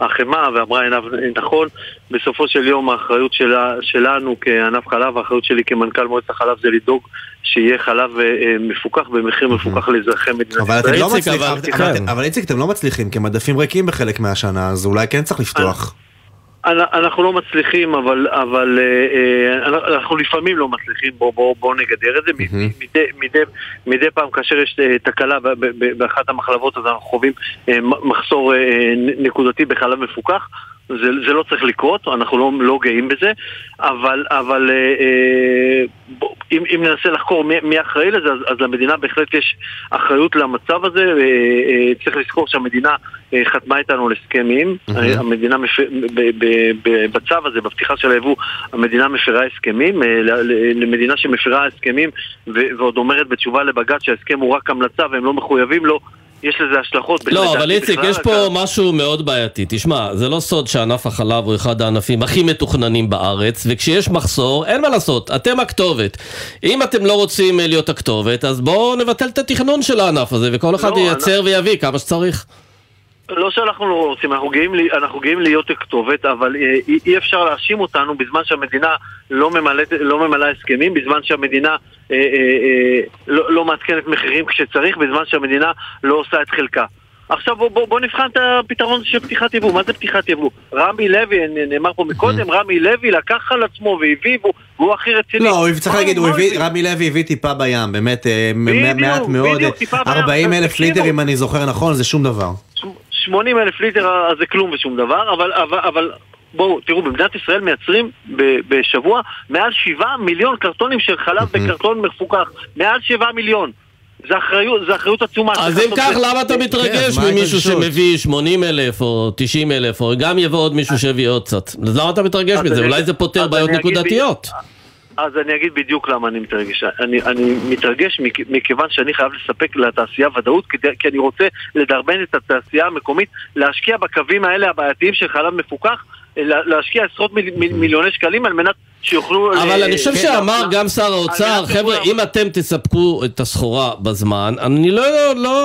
Speaker 12: החמאה, ואמרה עינב נכון, בסופו של יום האחריות שלה, שלנו כענף חלב, האחריות שלי כמנכ"ל מועצת החלב זה לדאוג שיהיה חלב אה, אה, מפוקח במחיר מפוקח לאזרחי מדינת
Speaker 9: אבל אתם לא
Speaker 8: אבל- כן.
Speaker 9: אבל איציק, אתם לא מצליחים, כי המדפים ריקים בחלק מהשנה, אז אולי כן צריך לפתוח.
Speaker 12: אנ- אנחנו לא מצליחים, אבל, אבל אה, אה, אנחנו לפעמים לא מצליחים, בואו בוא, בוא נגדר את זה. מ- מדי, מדי, מדי פעם כאשר יש אה, תקלה באחת המחלבות, אז אנחנו חווים מחסור נקודתי בחלב מפוקח. זה, זה לא צריך לקרות, אנחנו לא, לא גאים בזה, אבל, אבל אה, אה, בוא, אם, אם ננסה לחקור מי, מי אחראי לזה, אז, אז למדינה בהחלט יש אחריות למצב הזה. אה, אה, צריך לזכור שהמדינה אה, חתמה איתנו על הסכמים,
Speaker 9: מהמם.
Speaker 12: אה, המדינה מפ... ב- ב- ב- בצו הזה, בפתיחה של היבוא, המדינה מפרה הסכמים, אה, למדינה שמפרה הסכמים ו- ועוד אומרת בתשובה לבג"ץ שההסכם הוא רק המלצה והם לא מחויבים לו, יש לזה השלכות.
Speaker 8: לא, אבל איציק, יש פה משהו מאוד בעייתי. תשמע, זה לא סוד שענף החלב הוא אחד הענפים הכי מתוכננים בארץ, וכשיש מחסור, אין מה לעשות, אתם הכתובת. אם אתם לא רוצים אה, להיות הכתובת, אז בואו נבטל את התכנון של הענף הזה, וכל אחד
Speaker 12: לא,
Speaker 8: ייצר ויביא כמה שצריך.
Speaker 12: לא שאנחנו לא רוצים, אנחנו גאים, אנחנו גאים להיות כתובת, אבל אה, אי, אי אפשר להאשים אותנו בזמן שהמדינה לא ממלאת, לא ממלאה הסכמים, בזמן שהמדינה אה, אה, אה, לא, לא מעדכנת מחירים כשצריך, בזמן שהמדינה לא עושה את חלקה. עכשיו בוא, בוא, בוא נבחן את הפתרון של פתיחת יבוא. מה זה פתיחת יבוא? רמי לוי, נאמר פה מקודם, רמי לוי לקח על עצמו והביא, והוא, הכי רצוני.
Speaker 9: לא, הוא צריך להגיד, הוא הביא, רמי לוי הביא טיפה בים, באמת אה,
Speaker 12: בדיוק,
Speaker 9: מעט מאוד,
Speaker 12: בדיוק, טיפה בים.
Speaker 9: 40 אלף
Speaker 12: תקשיבו.
Speaker 9: ליטר אם אני זוכר נכון, זה שום דבר.
Speaker 12: 80 אלף ליטר אז זה כלום ושום דבר, אבל, אבל, אבל בואו, תראו, במדינת ישראל מייצרים ב- בשבוע מעל 7 מיליון קרטונים של חלב בקרטון מפוקח. מעל 7 מיליון. זה אחריות, זה אחריות עצומה.
Speaker 8: אז אם כך, למה אתה
Speaker 12: כן,
Speaker 8: מתרגש
Speaker 9: מה
Speaker 8: ממישהו? שמביא 80 אלף או 90 אלף, או גם יבוא עוד מישהו שיביא עוד קצת? אז למה אתה מתרגש מזה? אולי זה פותר בעיות נקודתיות.
Speaker 12: אז אני אגיד בדיוק למה אני מתרגש. אני, אני מתרגש מכ- מכיוון שאני חייב לספק לתעשייה ודאות, כדי, כי אני רוצה לדרבן את התעשייה המקומית להשקיע בקווים האלה הבעייתיים של חלב מפוקח, לה- להשקיע עשרות מיל- מיל- מיליוני שקלים על מנת שיוכלו...
Speaker 8: אבל
Speaker 12: אה,
Speaker 8: אני חושב
Speaker 12: כן,
Speaker 8: שאמר
Speaker 12: לה-
Speaker 8: גם שר האוצר, חבר'ה, אם אתם תספקו את הסחורה בזמן, אני לא לא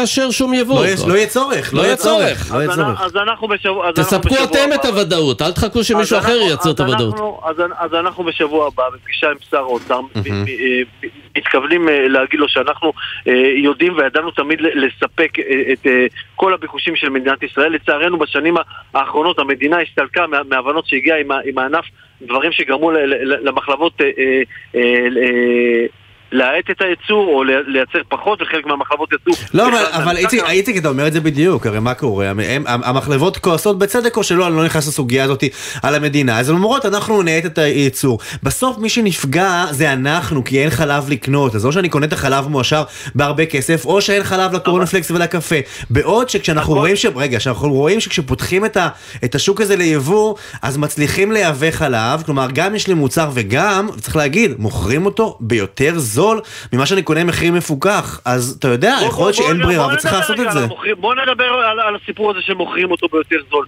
Speaker 8: אאשר שום יבוא.
Speaker 9: לא יהיה- לא צורך,
Speaker 8: לא יהיה צורך.
Speaker 9: לא יהיה
Speaker 12: אז
Speaker 9: צורך.
Speaker 12: אנ- אז אנחנו בשבוע... אז אנחנו
Speaker 8: תספקו אתם את הוודאות, אל תחכו שמישהו אחר ייצר את הוודאות.
Speaker 12: אז אנחנו בשבוע הבא, בפגישה עם שר האוצר, אה, מתכוונים אה, להגיד לו שאנחנו יודעים וידענו תמיד לספק את כל הביקושים של מדינת ישראל. לצערנו בשנים האחרונות המדינה הסתלקה מה- מההבנות שהגיעה עם הענף, דברים שגרמו למחלבות אה, אה, אה, להאט את הייצור או לי- לייצר פחות וחלק מהמחלבות יצאו.
Speaker 9: לא, אבל. איציק, אתה אומר את זה בדיוק, הרי מה קורה? המחלבות כועסות בצדק או שלא, אני לא נכנס לסוגיה הזאת על המדינה. אז הן אומרות, אנחנו נאט את הייצור. בסוף מי שנפגע זה אנחנו, כי אין חלב לקנות. אז או שאני קונה את החלב מועשר בהרבה כסף, או שאין חלב לקורנפלקס ולקפה. בעוד שכשאנחנו רואים ש... רגע, שאנחנו רואים שכשפותחים את, ה, את השוק הזה ליבוא, אז מצליחים לייבא חלב, כלומר גם יש לי מוצר וגם, צריך להגיד, מוכרים אותו ביותר זול ממה שאני קונה מחיר מפוקח. אז אתה יודע,
Speaker 12: בוא-
Speaker 9: יכול להיות שאין
Speaker 12: בוא-
Speaker 9: ברירה וצריך לעשות את זה.
Speaker 12: המוכרים. בוא נדבר על, על הסיפור הזה שמוכרים אותו ביותר זול.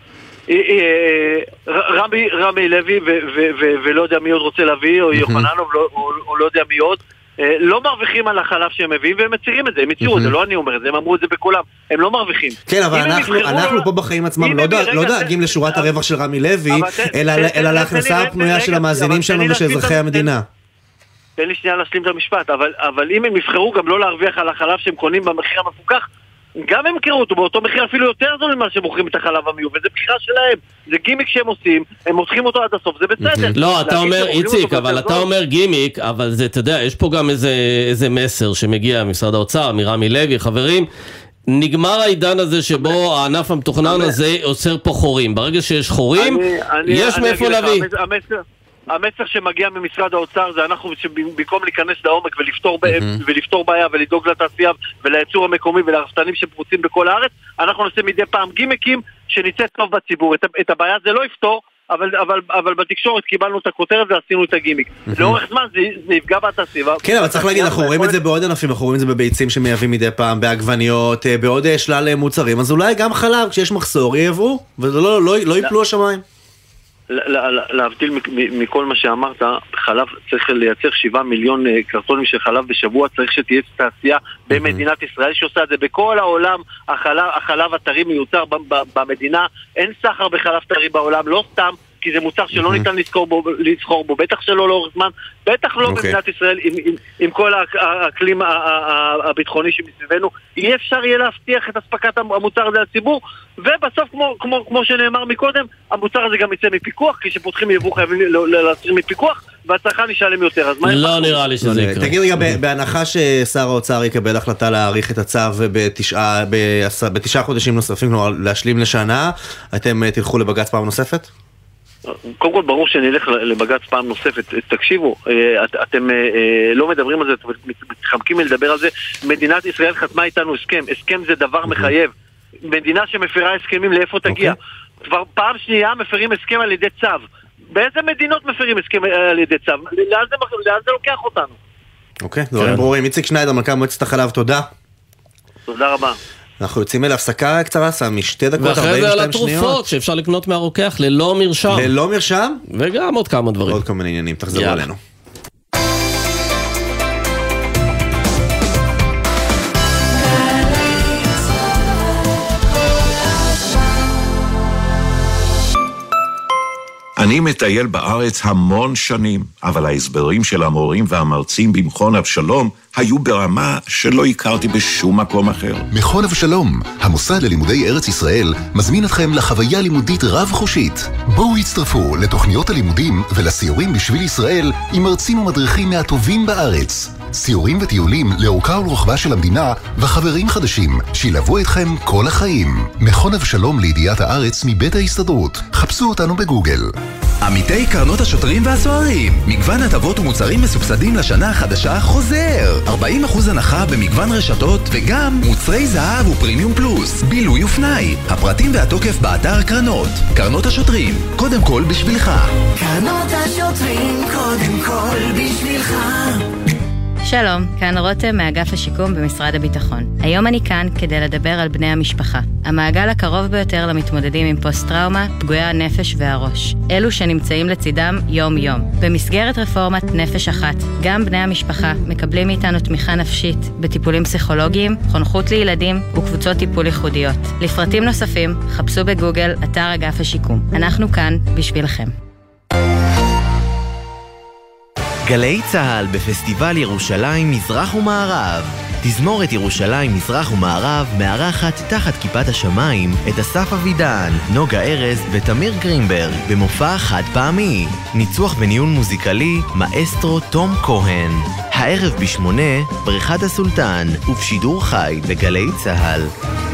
Speaker 12: אה, אה, ר- רמי, רמי לוי ו- ו- ו- ולא יודע מי עוד רוצה להביא, או יוחננוב, לא- או או לא יודע מי עוד, אה, לא מרוויחים על החלב שהם מביאים והם מצהירים את זה, הם הצהירו את זה, לא אני אומר את זה, הם אמרו את זה בכולם, הם לא מרוויחים.
Speaker 9: כן, אבל אנחנו, פה בחיים עצמם לא,
Speaker 12: רגע,
Speaker 9: לא דואגים לשורת הרווח של רמי לוי, אלא להכנסה הפנויה של המאזינים שלנו ושל אזרחי המדינה.
Speaker 12: תן לי שנייה להשלים את המשפט, אבל, אבל אם הם יבחרו גם לא להרוויח על החלב שהם קונים במחיר המפוקח, גם הם ימכרו אותו באותו מחיר אפילו יותר זול ממה שמוכרים את החלב המיובא, זה בחירה שלהם, זה גימיק שהם עושים, הם מותחים אותו עד הסוף, זה בסדר.
Speaker 8: לא, אתה אומר, איציק, אבל אתה אומר גימיק, אבל זה, אתה יודע, יש פה גם איזה, איזה מסר שמגיע ממשרד האוצר, מרמי לוי, חברים. נגמר העידן הזה שבו הענף המתוכנן הזה עוצר פה חורים. ברגע שיש חורים,
Speaker 12: אני- אני-
Speaker 8: יש מאיפה להביא.
Speaker 12: המס- המסר, שמגיע ממשרד האוצר זה אנחנו, שבמקום להיכנס לעומק ולפתור, ב- ולפתור בעיה ולדאוג לתעשייה ולייצור המקומי ולרפתנים שפרוצים בכל הארץ, אנחנו נעשה מדי פעם גימיקים שנצא טוב בציבור. את, את הבעיה זה לא יפתור. אבל, אבל, אבל בתקשורת קיבלנו את הכותרת ועשינו את הגימיק. לאורך זמן זה, זה יפגע בתעשייה.
Speaker 9: כן, אבל צריך להגיד, אנחנו רואים את זה בעוד ענפים, אנחנו רואים את זה בביצים שמייבאים מדי פעם, בעגבניות, אה, בעוד אה, שלל אה, מוצרים, אז אולי גם חלב, כשיש מחסור, ייבאו, ולא לא- לא ייפלו השמיים.
Speaker 12: ל- ל- ל- להבדיל מכל מה שאמרת, חלב צריך לייצר 7 מיליון אה, קרטונים של חלב בשבוע, צריך שתהיה תעשייה במדינת ישראל שעושה את זה. בכל העולם החלב, החלב הטרי מיוצר במדינה, אין סחר בחלב טרי בעולם, לא סתם. כי זה מוצר שלא ניתן לסחור בו, לסחור בו, בטח שלא לאורך זמן, בטח לא
Speaker 9: אוקיי.
Speaker 12: במדינת ישראל עם, עם, עם כל האק- האקלים הביטחוני שמסביבנו, אי אפשר יהיה להבטיח את אספקת המוצר הזה לציבור, ובסוף, כמו, כמו, כמו שנאמר מקודם, המוצר הזה גם יצא מפיקוח, כי כשפותחים יבוא חייבים ל- ל- להסיר מפיקוח, והצרכן ישלם יותר, אז מה...
Speaker 8: לא? נראה לי שזה
Speaker 9: לא,
Speaker 8: יקרה.
Speaker 9: תגיד רגע, בהנחה ששר האוצר יקבל החלטה להאריך את הצו בתשעה חודשים נוספים, כלומר להשלים לשנה, אתם אה, תלכו לבג"ץ פעם נוספת?
Speaker 12: קודם כל ברור שנלך לבג"ץ פעם נוספת. תקשיבו, אה, את- אתם אה, אה, לא מדברים על זה, אתם מת- מתחמקים מלדבר על זה. מדינת ישראל חתמה איתנו הסכם, הסכם זה דבר מחייב. מדינה שמפרה הסכמים, לאיפה תגיע? כבר פעם שנייה מפרים הסכם על ידי צו. באיזה מדינות מפרים הסכם על ידי צו? לאן זה, לאן זה לוקח אותנו?
Speaker 9: אוקיי, דברים ברורים. איציק שניידר, מנכ"ל מועצת החלב, תודה.
Speaker 12: תודה רבה.
Speaker 9: אנחנו יוצאים אל הפסקה קצרה, סמי, שתי דקות,
Speaker 8: ואחרי זה על
Speaker 9: 42 שניות.
Speaker 8: התרופות שאפשר לקנות מהרוקח ללא מרשם.
Speaker 9: ללא מרשם?
Speaker 8: וגם עוד כמה דברים.
Speaker 9: עוד מיני עניינים, תחזרו. אלינו.
Speaker 13: אני מטייל בארץ המון שנים, אבל ההסברים של המורים והמרצים במכון אבשלום היו ברמה שלא הכרתי בשום מקום אחר.
Speaker 14: מכון אבשלום, המוסד ללימודי ארץ ישראל, מזמין אתכם לחוויה לימודית רב-חושית. בואו הצטרפו לתוכניות הלימודים ולסיורים בשביל ישראל עם מרצים ומדריכים מהטובים בארץ. סיורים וטיולים לאורכה ולרוחבה של המדינה וחברים חדשים שילוו אתכם כל החיים. מכון אבשלום לידיעת הארץ מבית ההסתדרות. חפשו אותנו בגוגל.
Speaker 15: עמיתי קרנות השוטרים והסוהרים, מגוון הטבות ומוצרים מסובסדים לשנה החדשה חוזר. 40% הנחה במגוון רשתות וגם מוצרי זהב ופרימיום פלוס, בילוי ופנאי. הפרטים והתוקף באתר קרנות. קרנות השוטרים, קודם כל בשבילך.
Speaker 16: קרנות השוטרים קודם כל בשבילך שלום, כאן רותם מאגף השיקום במשרד הביטחון. היום אני כאן כדי לדבר על בני המשפחה. המעגל הקרוב ביותר למתמודדים עם פוסט-טראומה, פגועי הנפש והראש. אלו שנמצאים לצידם יום-יום. במסגרת רפורמת נפש אחת, גם בני המשפחה מקבלים מאיתנו תמיכה נפשית בטיפולים פסיכולוגיים, חונכות לילדים וקבוצות טיפול ייחודיות. לפרטים נוספים, חפשו בגוגל אתר אגף השיקום. אנחנו כאן בשבילכם.
Speaker 1: גלי צה"ל בפסטיבל ירושלים מזרח ומערב. תזמורת ירושלים מזרח ומערב מארחת תחת כיפת השמיים את אסף אבידן, נוגה ארז ותמיר גרינברג במופע חד פעמי. ניצוח וניהול מוזיקלי מאסטרו תום כהן. הערב בשמונה, בריכת הסולטן, ובשידור חי בגלי צה"ל.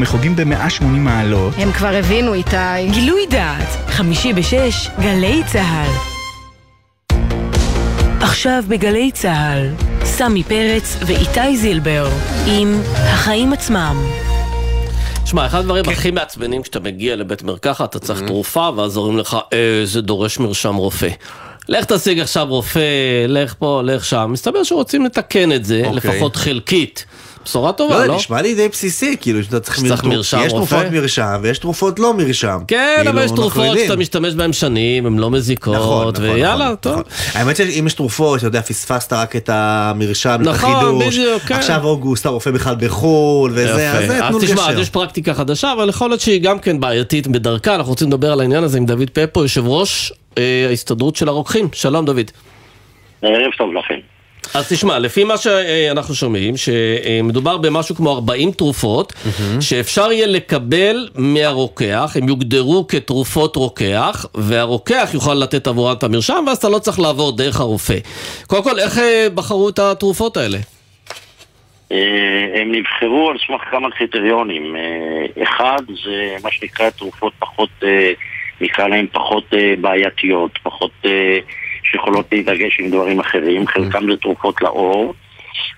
Speaker 17: כשהמחוגים ב-180 מעלות.
Speaker 18: הם כבר הבינו, איתי.
Speaker 6: גילוי דעת, חמישי בשש, גלי צה"ל. עכשיו בגלי צה"ל, סמי פרץ ואיתי זילבר, עם החיים עצמם.
Speaker 8: שמע, אחד הדברים הכי מעצבנים כשאתה מגיע לבית מרקחת, אתה צריך תרופה, ואז אומרים לך, אה, זה דורש מרשם רופא. לך תשיג עכשיו רופא, לך פה, לך שם. מסתבר שרוצים לתקן את זה,
Speaker 9: אוקיי.
Speaker 8: לפחות חלקית. בשורה טובה,
Speaker 9: לא,
Speaker 8: לא?
Speaker 9: נשמע לי די בסיסי, כאילו שאתה צריך
Speaker 8: מרשם
Speaker 9: יש
Speaker 8: רופא?
Speaker 9: תרופות מרשם ויש תרופות לא מרשם.
Speaker 8: כן,
Speaker 9: כאילו,
Speaker 8: אבל יש תרופות. שאתה משתמש בהן שנים, הן לא מזיקות,
Speaker 9: נכון, נכון,
Speaker 8: ויאללה,
Speaker 9: נכון,
Speaker 8: טוב.
Speaker 9: נכון. האמת שאם יש תרופות, אתה יודע, פספסת רק את המרשם, את
Speaker 8: נכון,
Speaker 9: החידוש,
Speaker 8: בדיוק, כן.
Speaker 9: עכשיו אוגוסט, הרופא בכלל בחו"ל, וזה, אז זה. תנו
Speaker 8: אז תשמע, אז. יש פרקטיקה חדשה, אבל יכול להיות שהיא גם כן בעייתית בדרכה, אנחנו רוצים לדבר על העניין הזה עם דוד פפו, יושב ראש אה, ההסתדרות של הרוקחים. שלום דוד.
Speaker 19: ערב טוב לכם.
Speaker 8: אז תשמע, לפי מה שאנחנו שומעים, שמדובר במשהו כמו 40 תרופות, שאפשר יהיה לקבל מהרוקח, הם יוגדרו כתרופות רוקח, והרוקח יוכל לתת עבורם את המרשם, ואז אתה לא צריך לעבור דרך הרופא. קודם כל, איך אה, בחרו את התרופות האלה?
Speaker 19: אה, הם נבחרו על סמך כמה קריטריונים. אה, אחד זה מה שנקרא תרופות פחות, נקרא להן פחות בעייתיות, פחות שיכולות להתרגש עם דברים אחרים, חלקם זה תרופות לעור,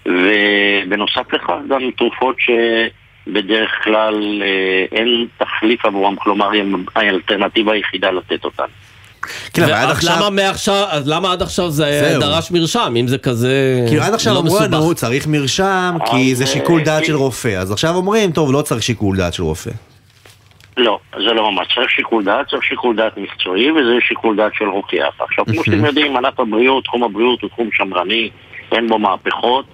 Speaker 19: ובנוסף לכך גם תרופות שבדרך כלל אה, אין תחליף עבורם, כלומר הם האלטרנטיבה היחידה לתת אותן.
Speaker 9: כן, אבל עד עכשיו-
Speaker 8: למה מעכשיו, אז למה עד עכשיו זה
Speaker 9: זהו.
Speaker 8: דרש מרשם, אם זה כזה
Speaker 9: כאילו עד עכשיו
Speaker 8: לא
Speaker 9: אמרו
Speaker 8: מסובך?
Speaker 9: לנו צריך מרשם כי זה שיקול דעת של רופא אז עכשיו אומרים טוב לא צריך שיקול דעת של רופא.
Speaker 19: לא, זה לא ממש. צריך שיקול דעת, צריך שיקול דעת מקצועי וזה שיקול דעת של רוקח. עכשיו, כמו שאתם יודעים, ענף הבריאות, תחום הבריאות הוא תחום שמרני, אין בו מהפכות,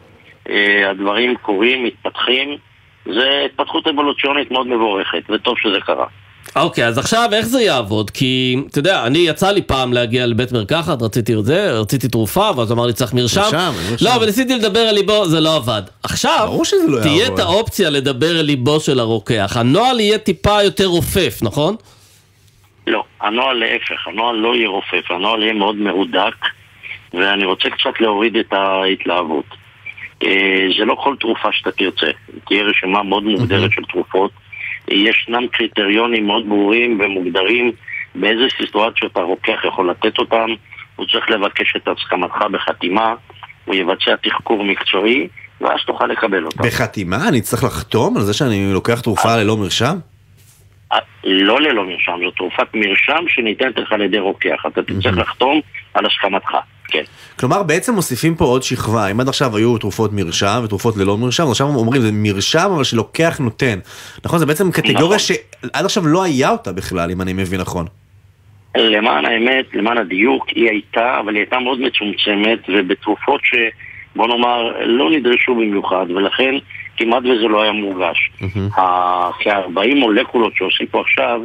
Speaker 19: אה, הדברים קורים, מתפתחים, זה התפתחות אבולוציונית מאוד מבורכת, וטוב שזה קרה.
Speaker 8: אוקיי, אז עכשיו איך זה יעבוד? כי, אתה יודע, אני יצא לי פעם להגיע לבית מרקחת, רציתי את זה, רציתי תרופה, ואז אמר לי צריך מרשם.
Speaker 9: מרשם, מרשם.
Speaker 8: לא, אבל ניסיתי לדבר אל ליבו, זה לא עבד. עכשיו,
Speaker 9: לא
Speaker 8: תהיה
Speaker 9: יעבוד.
Speaker 8: את האופציה לדבר אל ליבו של הרוקח. הנוהל יהיה טיפה יותר רופף, נכון?
Speaker 19: לא, הנוהל להפך, הנוהל לא יהיה רופף, הנוהל יהיה מאוד מהודק, ואני רוצה קצת להוריד את ההתלהבות. אה, זה לא כל תרופה שאתה תרצה, תהיה רשימה מאוד מוגדרת של תרופות. ישנם קריטריונים מאוד ברורים ומוגדרים באיזה סיטואציות הרוקח יכול לתת אותם, הוא צריך לבקש את הסכמתך בחתימה, הוא יבצע תחקור מקצועי, ואז תוכל לקבל אותם.
Speaker 9: בחתימה? אני צריך לחתום על זה שאני לוקח תרופה ללא מרשם?
Speaker 19: לא ללא מרשם, זו תרופת מרשם שניתנת לך על ידי רוקח, אתה תצטרך לחתום על הסכמתך, כן.
Speaker 9: כלומר בעצם מוסיפים פה עוד שכבה אם עד עכשיו היו תרופות מרשם ותרופות ללא מרשם אז עכשיו אומרים זה מרשם אבל שלוקח נותן נכון זה בעצם קטגוריה
Speaker 19: נכון.
Speaker 9: שעד עכשיו לא היה אותה בכלל אם אני מבין נכון.
Speaker 19: למען האמת, למען הדיוק, היא הייתה, אבל היא הייתה מאוד מצומצמת, ובתרופות שבוא נאמר לא נדרשו במיוחד, ולכן כמעט וזה לא היה מורגש. ה- כ-40 מולקולות שהוסיפו עכשיו,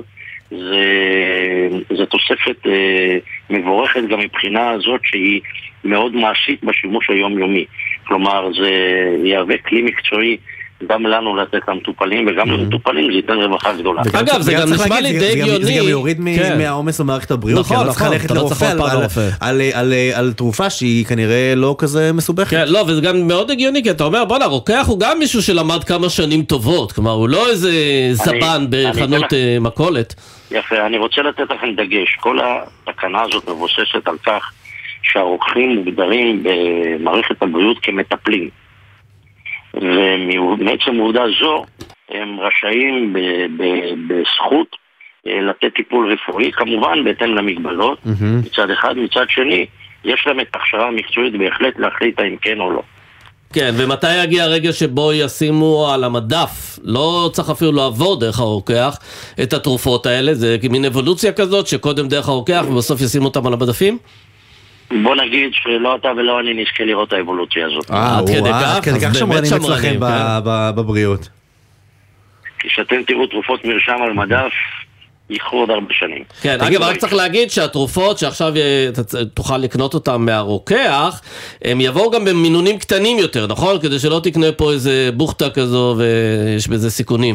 Speaker 19: זה, זה תוספת אה, מבורכת גם מבחינה הזאת שהיא מאוד מעשית בשימוש היומיומי. כלומר, זה יהווה כלי מקצועי גם לנו לתת למטופלים וגם למטופלים זה ייתן רווחה גדולה.
Speaker 8: אגב, זה גם נשמע לי די
Speaker 9: זה גם- זה
Speaker 8: הגיוני.
Speaker 9: גם יוריד מ-
Speaker 8: כן.
Speaker 9: מהעומס במערכת הבריאות,
Speaker 8: נכון,
Speaker 9: כי אני לא צריך
Speaker 8: נכון,
Speaker 9: ללכת
Speaker 8: לא
Speaker 9: לרופא על-
Speaker 8: לרופא.
Speaker 9: על- על- על תרופה שהיא כנראה לא כזה מסובכת.
Speaker 8: כן, לא, וזה גם מאוד הגיוני, כי אתה אומר, בואנה, רוקח הוא גם מישהו שלמד כמה שנים טובות, כלומר, הוא לא איזה זבן בחנות אה, מכולת.
Speaker 19: יפה, אני רוצה לתת לכם דגש. כל התקנה הזאת מבוססת על כך שהרוקחים מוגדרים במערכת הבריאות כמטפלים. ומעצם עובדה זו, הם רשאים ב- ב- בזכות אה, לתת טיפול רפואי, כמובן בהתאם למגבלות, מצד אחד. מצד שני, יש להם את ההכשרה המקצועית בהחלט להחליט האם כן או לא.
Speaker 8: כן, ומתי יגיע הרגע שבו ישימו על המדף, לא צריך אפילו לעבור דרך הרוקח, את התרופות האלה, זה מין אבולוציה כזאת, שקודם דרך הרוקח ובסוף ישימו אותם על המדפים?
Speaker 19: בוא נגיד שלא אתה ולא אני נזכה לראות את האבולוציה הזאת.
Speaker 9: אה,
Speaker 8: עד כדי
Speaker 9: וואו,
Speaker 8: כך?
Speaker 9: עד כדי
Speaker 8: אז
Speaker 9: כך שמרנים אצלכם
Speaker 8: כן.
Speaker 9: בבריאות.
Speaker 19: כשאתם תראו תרופות מרשם על מדף, ייקחו עוד הרבה שנים.
Speaker 8: כן, אגב, רק צריך להגיד שהתרופות שעכשיו אה, תוכל לקנות אותן מהרוקח, הם יבואו גם במינונים קטנים יותר, נכון? כדי שלא תקנה פה איזה בוכטה כזו ויש בזה סיכונים.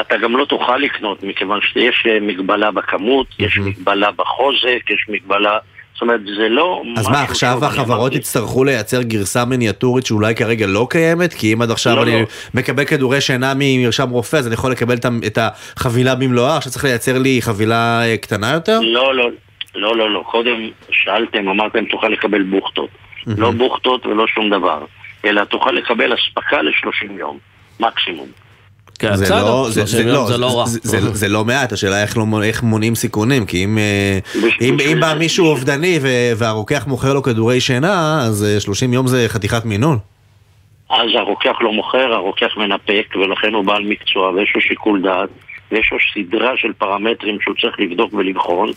Speaker 19: אתה גם לא תוכל לקנות, מכיוון שיש אה, מגבלה בכמות, יש מגבלה בחוזק, יש מגבלה... זאת אומרת, זה לא...
Speaker 9: אז מה, עכשיו החברות יצטרכו לייצר גרסה מיניאטורית שאולי כרגע לא קיימת? כי אם עד עכשיו
Speaker 19: לא,
Speaker 9: אני
Speaker 19: לא.
Speaker 9: מקבל כדורי שינה ממרשם רופא, אז אני יכול לקבל את החבילה במלואה, עכשיו צריך לייצר לי חבילה אה, קטנה יותר?
Speaker 19: לא, לא, לא, לא, לא. קודם שאלתם, אמרתם תוכל לקבל בוכטות. לא בוכטות ולא שום דבר. אלא תוכל לקבל אספקה ל-30 יום, מקסימום.
Speaker 8: כן,
Speaker 9: זה
Speaker 8: בסדר,
Speaker 9: לא, זה,
Speaker 8: 30
Speaker 9: זה,
Speaker 8: יום
Speaker 9: לא,
Speaker 8: זה לא רע.
Speaker 9: זה, זה, זה לא מעט, השאלה איך, לא, איך מונעים סיכונים, כי אם, אה, אם, אם בא מישהו אובדני והרוקח מוכר לו כדורי שינה, אז אה, 30 יום זה חתיכת מינון.
Speaker 19: אז הרוקח לא מוכר, הרוקח מנפק, ולכן הוא בעל מקצוע, ויש לו שיקול דעת, ויש לו סדרה של פרמטרים שהוא צריך לבדוק ולבחון,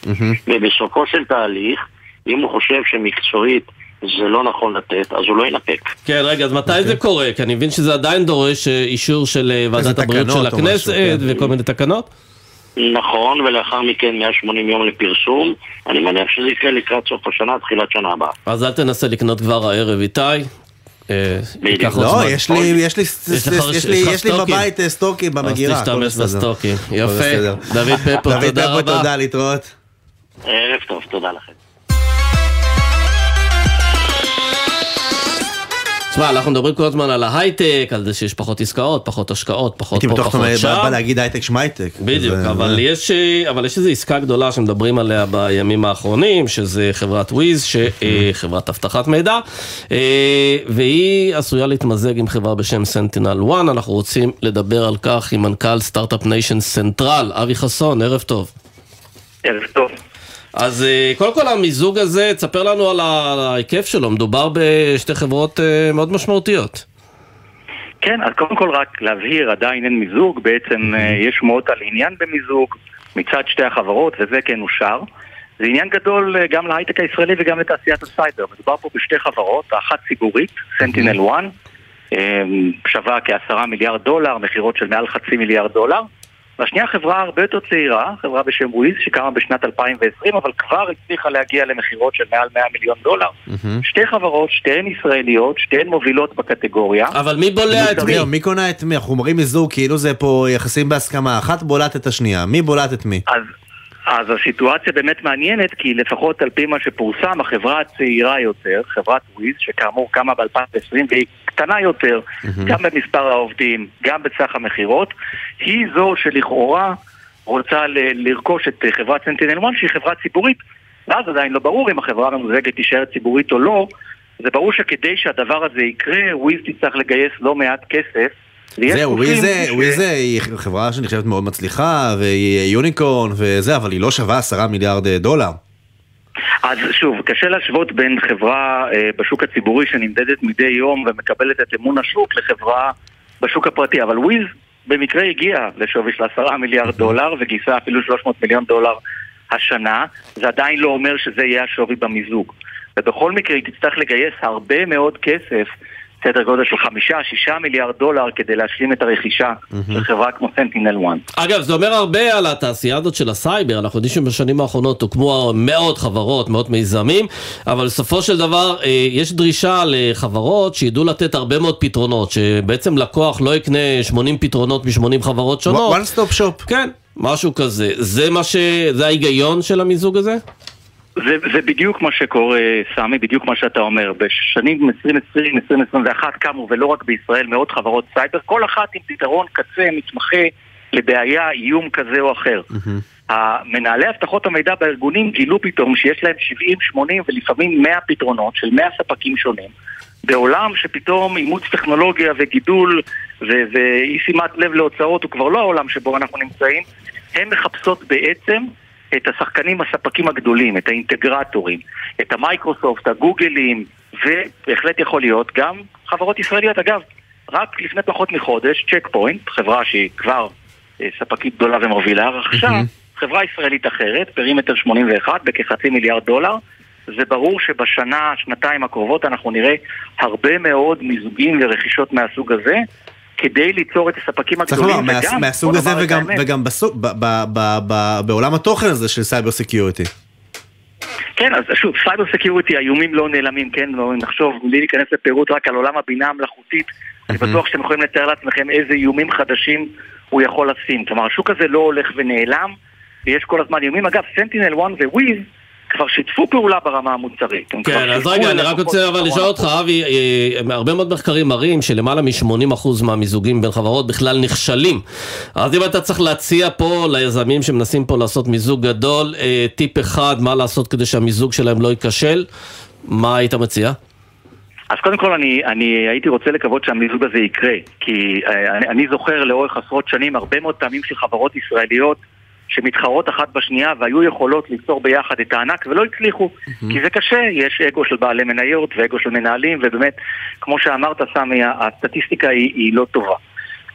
Speaker 19: ובסופו של תהליך, אם הוא חושב שמקצועית זה לא נכון לתת, אז הוא לא ינפק.
Speaker 8: כן, רגע, אז מתי זה קורה? כי אני מבין שזה עדיין דורש אה, אישור של אה, ועדת הבריאות של הכנסת
Speaker 19: משהו, כן.
Speaker 8: וכל מיני תקנות?
Speaker 19: נכון, ולאחר מכן 180 יום לפרסום, אני מניח שזה יקרה לקראת סוף השנה, תחילת שנה הבאה.
Speaker 8: אז אל תנסה לקנות כבר הערב, איתי. אה,
Speaker 9: לא. יש לי, יש לי,
Speaker 8: יש לך-
Speaker 9: יש לי,
Speaker 8: יש לך
Speaker 9: יש לי
Speaker 8: סטוקים.
Speaker 9: בבית סטוקים במגירה.
Speaker 8: אז תשתמש. בסטוקים. יפה. דוד פפו,
Speaker 9: דוד
Speaker 8: תודה
Speaker 9: פפו,
Speaker 8: רבה.
Speaker 9: תודה, להתראות.
Speaker 19: ערב טוב, תודה לכם.
Speaker 8: תשמע, אנחנו מדברים כל הזמן על ההייטק, על זה שיש פחות עסקאות, פחות השקעות, פחות
Speaker 9: הייתי
Speaker 8: פה,
Speaker 9: בטוח
Speaker 8: פחות
Speaker 9: שאתה
Speaker 8: שם.
Speaker 9: בא להגיד הייטק שמייטק.
Speaker 8: בדיוק,
Speaker 9: זה-
Speaker 8: אבל יש, אה, אבל יש איזו עסקה גדולה שמדברים עליה בימים האחרונים, שזה חברת Wiz, חברת אבטחת מידע, אה, והיא עשויה להתמזג עם חברה בשם Sentinel 1. אנחנו רוצים לדבר על כך עם מנכ"ל Start-Up Nation Central, אבי חסון, ערב טוב.
Speaker 20: ערב טוב.
Speaker 8: אז אה, קודם כל המיזוג הזה, תספר לנו על ההיקף שלו, מדובר בשתי חברות אה, מאוד משמעותיות.
Speaker 20: כן, אז קודם כל רק להבהיר, עדיין אין מיזוג, בעצם אה, יש שמועות על עניין במיזוג מצד שתי החברות, וזה כן אושר. זה עניין גדול גם להייטק הישראלי וגם לתעשיית הסייבר. מדובר פה בשתי חברות, האחת ציבורית, Sentinel 1, אה, שווה כעשרה מיליארד דולר, מכירות של מעל חצי מיליארד דולר. והשנייה חברה הרבה יותר צעירה, חברה בשם Wiz, שקמה בשנת 2020, אבל כבר הצליחה להגיע למכירות של מעל 100 מיליון דולר. שתי חברות, שתיהן ישראליות, שתיהן מובילות בקטגוריה.
Speaker 8: אבל מי בולע את מי?
Speaker 9: מי קונה את מי? אנחנו אומרים מיזוג כאילו זה פה יחסים בהסכמה, אחת בולעת את השנייה, מי בולעת את מי?
Speaker 20: אז, אז הסיטואציה באמת מעניינת, כי לפחות על פי מה שפורסם, החברה הצעירה יותר, חברת וויז, שכאמור קמה ב-2020 והיא קטנה יותר, גם במספר העובדים, גם בסך המכירות, היא זו שלכאורה רוצה ל- לרכוש את חברת סנטינל 1, שהיא חברה ציבורית, ואז עדיין לא ברור אם החברה הממוזגת תישאר ציבורית או לא. זה ברור שכדי שהדבר הזה יקרה, Wiz תצטרך לגייס לא מעט כסף.
Speaker 9: זהו, Wiz, היא חברה שנחשבת מאוד מצליחה, והיא unicorn וזה, אבל היא לא שווה עשרה מיליארד אה, דולר.
Speaker 20: אז שוב, קשה להשוות בין חברה אה, בשוק הציבורי שנמדדת מדי יום ומקבלת את אמון השוק לחברה בשוק הפרטי, אבל Wiz במקרה הגיע לשווי של עשרה מיליארד דולר וגייסה אפילו 300 מיליון דולר השנה, זה עדיין לא אומר שזה יהיה השווי במיזוג. ובכל מקרה היא תצטרך לגייס הרבה מאוד כסף סדר גודל של חמישה, שישה מיליארד דולר כדי להשלים את הרכישה של חברה כמו Sentinel 1.
Speaker 8: אגב, זה אומר הרבה על התעשייה הזאת של הסייבר, אנחנו יודעים שבשנים האחרונות הוקמו מאות חברות, מאות מיזמים, אבל בסופו של דבר אה, יש דרישה לחברות שידעו לתת הרבה מאוד פתרונות, שבעצם לקוח לא יקנה 80 פתרונות מ-80 חברות שונות.
Speaker 9: one stop shop.
Speaker 8: כן, משהו כזה. זה מה ש... זה ההיגיון של המיזוג הזה?
Speaker 20: זה, זה בדיוק מה שקורה, סמי, בדיוק מה שאתה אומר. בשנים 2020, 2021 קמו, ולא רק בישראל, מאות חברות סייבר, כל אחת עם פתרון קצה, מתמחה לבעיה, איום כזה או אחר. המנהלי אבטחות המידע בארגונים גילו פתאום שיש להם 70, 80 ולפעמים 100 פתרונות של 100 ספקים שונים. בעולם שפתאום אימוץ טכנולוגיה וגידול ואי שימת לב להוצאות הוא כבר לא העולם שבו אנחנו נמצאים, הן מחפשות בעצם את השחקנים, הספקים הגדולים, את האינטגרטורים, את המייקרוסופט, הגוגלים, ובהחלט יכול להיות גם חברות ישראליות. אגב, רק לפני פחות מחודש, צ'ק פוינט, חברה שהיא כבר אה, ספקית גדולה ומובילה, רכשה חברה ישראלית אחרת, פרימטר 81, בכחצי מיליארד דולר. זה ברור שבשנה, שנתיים הקרובות אנחנו נראה הרבה מאוד מיזוגים ורכישות מהסוג הזה. כדי ליצור את הספקים
Speaker 9: צריך
Speaker 20: הגדולים,
Speaker 9: לומר, מה- מהסוג הזה וגם, וגם בסוג, ב, ב, ב, ב, בעולם התוכן הזה של סייבר סקיוריטי.
Speaker 20: כן, אז שוב, סייבר סקיוריטי, האיומים לא נעלמים, כן? נחשוב, בלי להיכנס לפירוט רק על עולם הבינה המלאכותית, אני בטוח שאתם יכולים לתאר לעצמכם איזה איומים חדשים הוא יכול לשים. כלומר, השוק הזה לא הולך ונעלם, ויש כל הזמן איומים. אגב, SentinelOne וויז כבר שיתפו פעולה ברמה המוצרית.
Speaker 8: כן, אז רגע, אני רק רוצה אבל לשאול אותך, אבי, אה, הרבה מאוד מחקרים מראים שלמעלה מ-80% מהמיזוגים בין חברות בכלל נכשלים. אז אם אתה צריך להציע פה ליזמים שמנסים פה לעשות מיזוג גדול, אה, טיפ אחד, מה לעשות כדי שהמיזוג שלהם לא ייכשל, מה היית מציע?
Speaker 20: אז קודם כל אני, אני הייתי רוצה לקוות שהמיזוג הזה יקרה, כי אה, אני, אני זוכר לאורך עשרות שנים הרבה מאוד פעמים של חברות ישראליות שמתחרות אחת בשנייה והיו יכולות ליצור ביחד את הענק ולא הצליחו, כי זה קשה, יש אגו של בעלי מניות ואגו של מנהלים ובאמת, כמו שאמרת סמי, הסטטיסטיקה היא, היא לא טובה.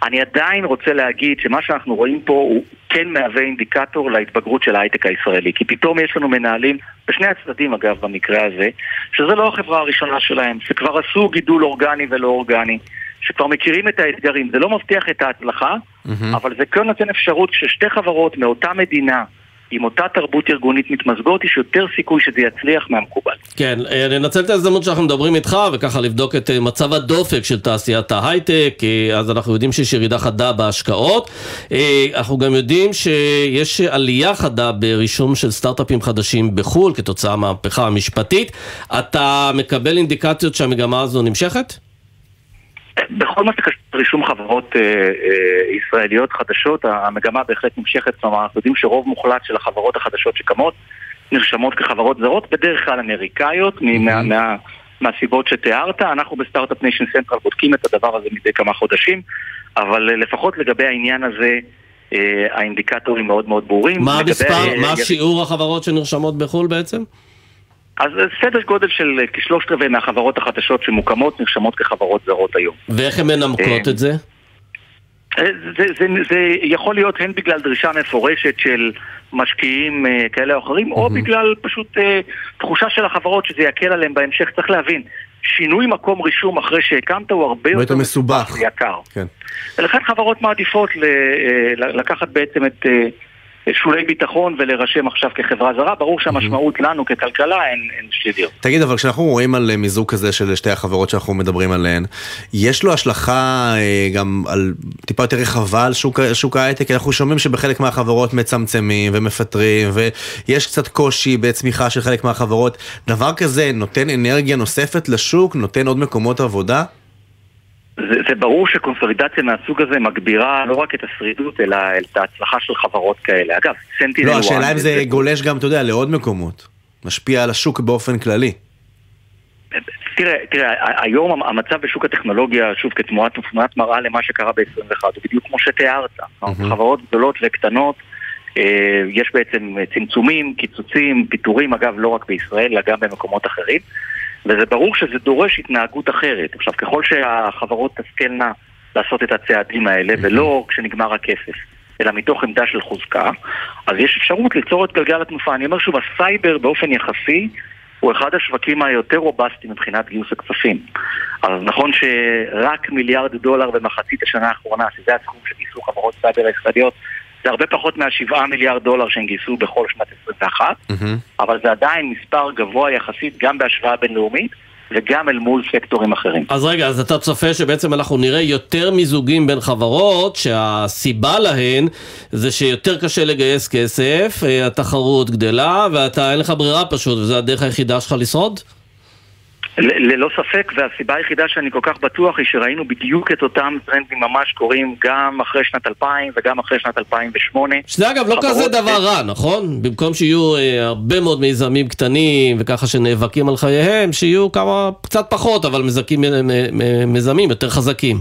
Speaker 20: אני עדיין רוצה להגיד שמה שאנחנו רואים פה הוא כן מהווה אינדיקטור להתבגרות של ההייטק הישראלי. כי פתאום יש לנו מנהלים, בשני הצדדים אגב במקרה הזה, שזה לא החברה הראשונה שלהם, שכבר עשו גידול אורגני ולא אורגני, שכבר מכירים את האתגרים. זה לא מבטיח את ההצלחה, אבל זה כן נותן אפשרות ששתי חברות מאותה מדינה, עם אותה תרבות ארגונית מתמזגות, יש יותר סיכוי שזה יצליח מהמקובל.
Speaker 8: כן, אה, ננצל את ההזדמנות שאנחנו מדברים איתך וככה לבדוק את אה, מצב הדופק של תעשיית ההייטק, אה, אז אנחנו יודעים שיש ירידה חדה בהשקעות. אנחנו גם יודעים שיש עלייה חדה ברישום של סטארט-אפים חדשים בחו"ל כתוצאה מהמהפכה המשפטית. אתה מקבל אינדיקציות שהמגמה הזו נמשכת?
Speaker 20: בכל מה שקשור לרישום חברות אה, אה, ישראליות חדשות, המגמה בהחלט נמשכת, כלומר אנחנו יודעים שרוב מוחלט של החברות החדשות שקמות נרשמות כחברות זרות, בדרך כלל אמריקאיות, מ- מה, מה, מהסיבות שתיארת. אנחנו ב Start-Up Nation Central בודקים את הדבר הזה מדי כמה חודשים, אבל אה, לפחות לגבי העניין הזה, אה, האינדיקטורים מאוד מאוד ברורים.
Speaker 8: מה
Speaker 20: לגבי,
Speaker 8: המספר,
Speaker 20: אה,
Speaker 8: מה שיעור החברות שנרשמות בחו"ל בעצם?
Speaker 20: אז אה, סדר גודל של אה, כשלושת רבעי מהחברות החדשות שמוקמות נרשמות כחברות זרות היום.
Speaker 8: ואיך הן מנמקות
Speaker 20: אה,
Speaker 8: את זה?
Speaker 20: זה, זה, זה, זה יכול להיות הן בגלל דרישה מפורשת של משקיעים אה, כאלה או אחרים, או בגלל פשוט אה, תחושה של החברות שזה יקל עליהם בהמשך. צריך להבין, שינוי מקום רישום אחרי שהקמת הוא הרבה יותר
Speaker 9: מסובך.
Speaker 20: ויקר.
Speaker 9: כן.
Speaker 20: ולכן חברות מעדיפות ל, אה, לקחת בעצם את אה, שולי ביטחון ולהירשם עכשיו כחברה זרה. ברור שהמשמעות לנו ככלכלה אין, אין שלידיות.
Speaker 9: תגיד, אבל כשאנחנו רואים על אה, מיזוג כזה של שתי החברות שאנחנו מדברים עליהן, יש לו השלכה אה, גם על טיפה יותר רחבה על שוק, שוק ההייטק? אנחנו שומעים שבחלק מהחברות מצמצמים ומפטרים, ויש קצת קושי בצמיחה של חלק מהחברות. דבר כזה נותן אנרגיה נוספת לשוק? נותן עוד מקומות עבודה?
Speaker 20: זה, זה ברור שקונסולידציה מהסוג הזה מגבירה לא רק את השרידות, אלא את ההצלחה של חברות כאלה. אגב, סנטינל
Speaker 9: לא, השאלה אם זה גולש גם, אתה יודע, לעוד מקומות. משפיע על השוק באופן כללי.
Speaker 20: תראה, תראה, היום המצב בשוק הטכנולוגיה, שוב, כתמונת תמונת מראה למה שקרה ב-21, הוא בדיוק כמו שתיארת. חברות גדולות וקטנות, אה, יש בעצם צמצומים, קיצוצים, פיטורים, אגב, לא רק בישראל, אלא גם במקומות אחרים. וזה ברור שזה דורש התנהגות אחרת. עכשיו, ככל שהחברות תשכלנה לעשות את הצעדים האלה, ולא כשנגמר הכסף, אלא מתוך עמדה של חוזקה, אז יש אפשרות ליצור את גלגל התנופה. אני אומר שוב, הסייבר באופן יחסי הוא אחד השווקים היותר רובסטיים מבחינת גיוס הכספים. אז נכון שרק מיליארד דולר במחצית השנה האחרונה, שזה הסכום שגייסו חברות סייבר הישראליות, זה הרבה פחות מהשבעה מיליארד דולר שהם גייסו בכל שנת 21, אבל זה עדיין מספר גבוה יחסית גם בהשוואה בינלאומית וגם אל מול סקטורים אחרים.
Speaker 8: אז רגע, אז אתה צופה שבעצם אנחנו נראה יותר מיזוגים בין חברות, שהסיבה להן זה שיותר קשה לגייס כסף, אה, התחרות גדלה, ואתה אין לך ברירה פשוט, וזו הדרך היחידה שלך לשרוד?
Speaker 20: ל- ללא ספק, והסיבה היחידה שאני כל כך בטוח היא שראינו בדיוק את אותם טרנדים ממש קורים גם אחרי שנת 2000 וגם אחרי שנת 2008.
Speaker 8: שזה אגב לא כזה דבר רע, נכון? במקום שיהיו אה, הרבה מאוד מיזמים קטנים וככה שנאבקים על חייהם, שיהיו כמה, קצת פחות, אבל מזקים, אה, מיזמים יותר חזקים.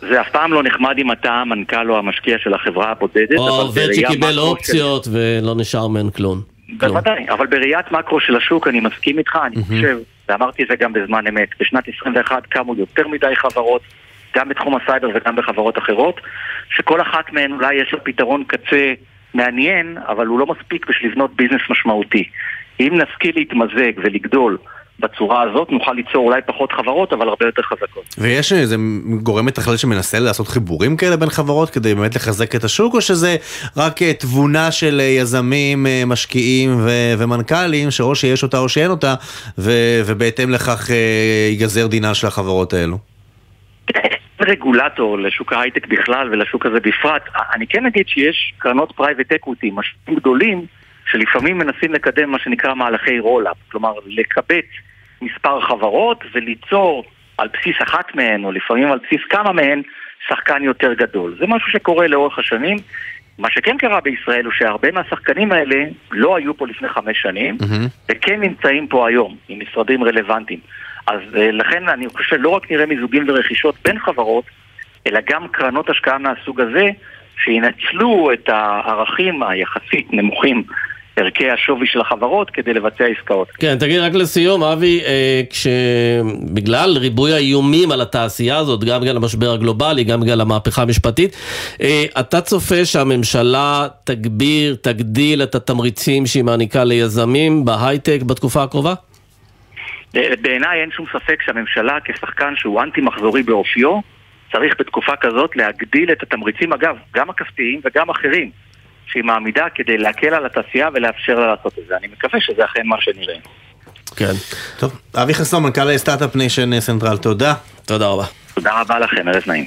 Speaker 20: זה אף פעם לא נחמד אם אתה המנכ"ל או המשקיע של החברה הבודדת,
Speaker 8: או עובד שקיבל
Speaker 20: מקרו של-
Speaker 8: אופציות ולא נשאר מהן כלום.
Speaker 20: בוודאי, אבל בראיית מקרו של השוק אני מסכים איתך, אני חושב, ואמרתי את זה גם בזמן אמת, בשנת 21 קמו יותר מדי חברות, גם בתחום הסייבר וגם בחברות אחרות, שכל אחת מהן אולי יש לה פתרון קצה מעניין, אבל הוא לא מספיק בשביל לבנות ביזנס משמעותי. אם נשכיל להתמזג ולגדול בצורה הזאת, נוכל ליצור אולי פחות חברות, אבל הרבה יותר חזקות.
Speaker 9: ויש איזה גורם מתכלל שמנסה לעשות חיבורים כאלה בין חברות כדי באמת לחזק את השוק, או שזה רק אה, תבונה של אה, יזמים, אה, משקיעים ו- ומנכ"לים, שאו שיש אותה או שאין אותה, ו- ובהתאם לכך ייגזר דינן של החברות האלו?
Speaker 20: רגולטור לשוק ההייטק בכלל ולשוק הזה בפרט, אני כן אגיד שיש קרנות private equity, משקיעים גדולים, שלפעמים מנסים לקדם מה שנקרא מהלכי roll-up, כלומר לקבץ מספר חברות וליצור על בסיס אחת מהן, או לפעמים על בסיס כמה מהן, שחקן יותר גדול. זה משהו שקורה לאורך השנים. מה שכן קרה בישראל הוא שהרבה מהשחקנים האלה לא היו פה לפני חמש שנים, וכן נמצאים פה היום, עם משרדים רלוונטיים. אז אה, לכן אני חושב שלא רק נראה מיזוגים ורכישות בין חברות, אלא גם קרנות השקעה מהסוג הזה, שינצלו את הערכים היחסית נמוכים, ערכי השווי של החברות, כדי לבצע עסקאות.
Speaker 8: כן, תגיד רק לסיום, אבי, אה, כשבגלל ריבוי האיומים על התעשייה הזאת, גם בגלל המשבר הגלובלי, גם בגלל המהפכה המשפטית, אה, אתה צופה שהממשלה תגביר, תגדיל את התמריצים שהיא מעניקה ליזמים בהייטק בתקופה הקרובה?
Speaker 20: בעיניי אין שום ספק שהממשלה כשחקן שהוא אנטי מחזורי באופיו, צריך בתקופה כזאת להגדיל את התמריצים, אגב, גם הכספיים וגם אחרים, שהיא מעמידה כדי להקל על התעשייה ולאפשר לה לעשות את זה. אני מקווה שזה אכן מה שנראה.
Speaker 8: כן.
Speaker 9: טוב, אבי חסון, מנכ"ל Start-Up Nation Central, תודה.
Speaker 8: תודה רבה.
Speaker 20: תודה רבה לכם, ערב נעים.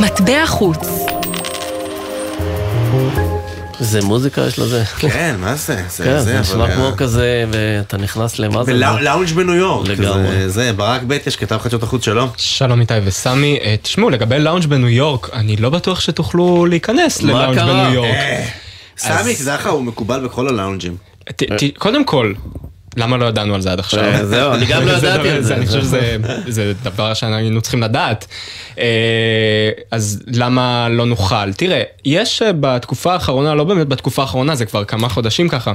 Speaker 6: מטבע חוץ.
Speaker 8: זה מוזיקה יש לזה?
Speaker 9: כן, מה זה? זה
Speaker 8: כן,
Speaker 9: זה,
Speaker 8: זה נשמע
Speaker 9: אבל-
Speaker 8: כמו כזה, ואתה נכנס למה זה?
Speaker 9: בלאונג' בניו יורק.
Speaker 8: לגמרי.
Speaker 9: זה- זה, ברק בטש, כתב חדשות החוץ שלום.
Speaker 21: שלום איתי וסמי, אה, תשמעו לגבי לאונג' בניו יורק, אני לא בטוח שתוכלו להיכנס ללאונג'? בניו יורק.
Speaker 9: אה, סמי, תדע לך, הוא מקובל בכל הלאונג'ים.
Speaker 21: ת- ת- קודם כל, למה לא ידענו על זה עד עכשיו?
Speaker 9: אה, זהו, אני גם לא ידעתי על זה.
Speaker 21: אני חושב שזה זה דבר שהיינו צריכים לדעת. אה, אז למה לא נוכל? תראה, יש אה, בתקופה האחרונה, לא באמת בתקופה האחרונה, זה כבר כמה חודשים ככה,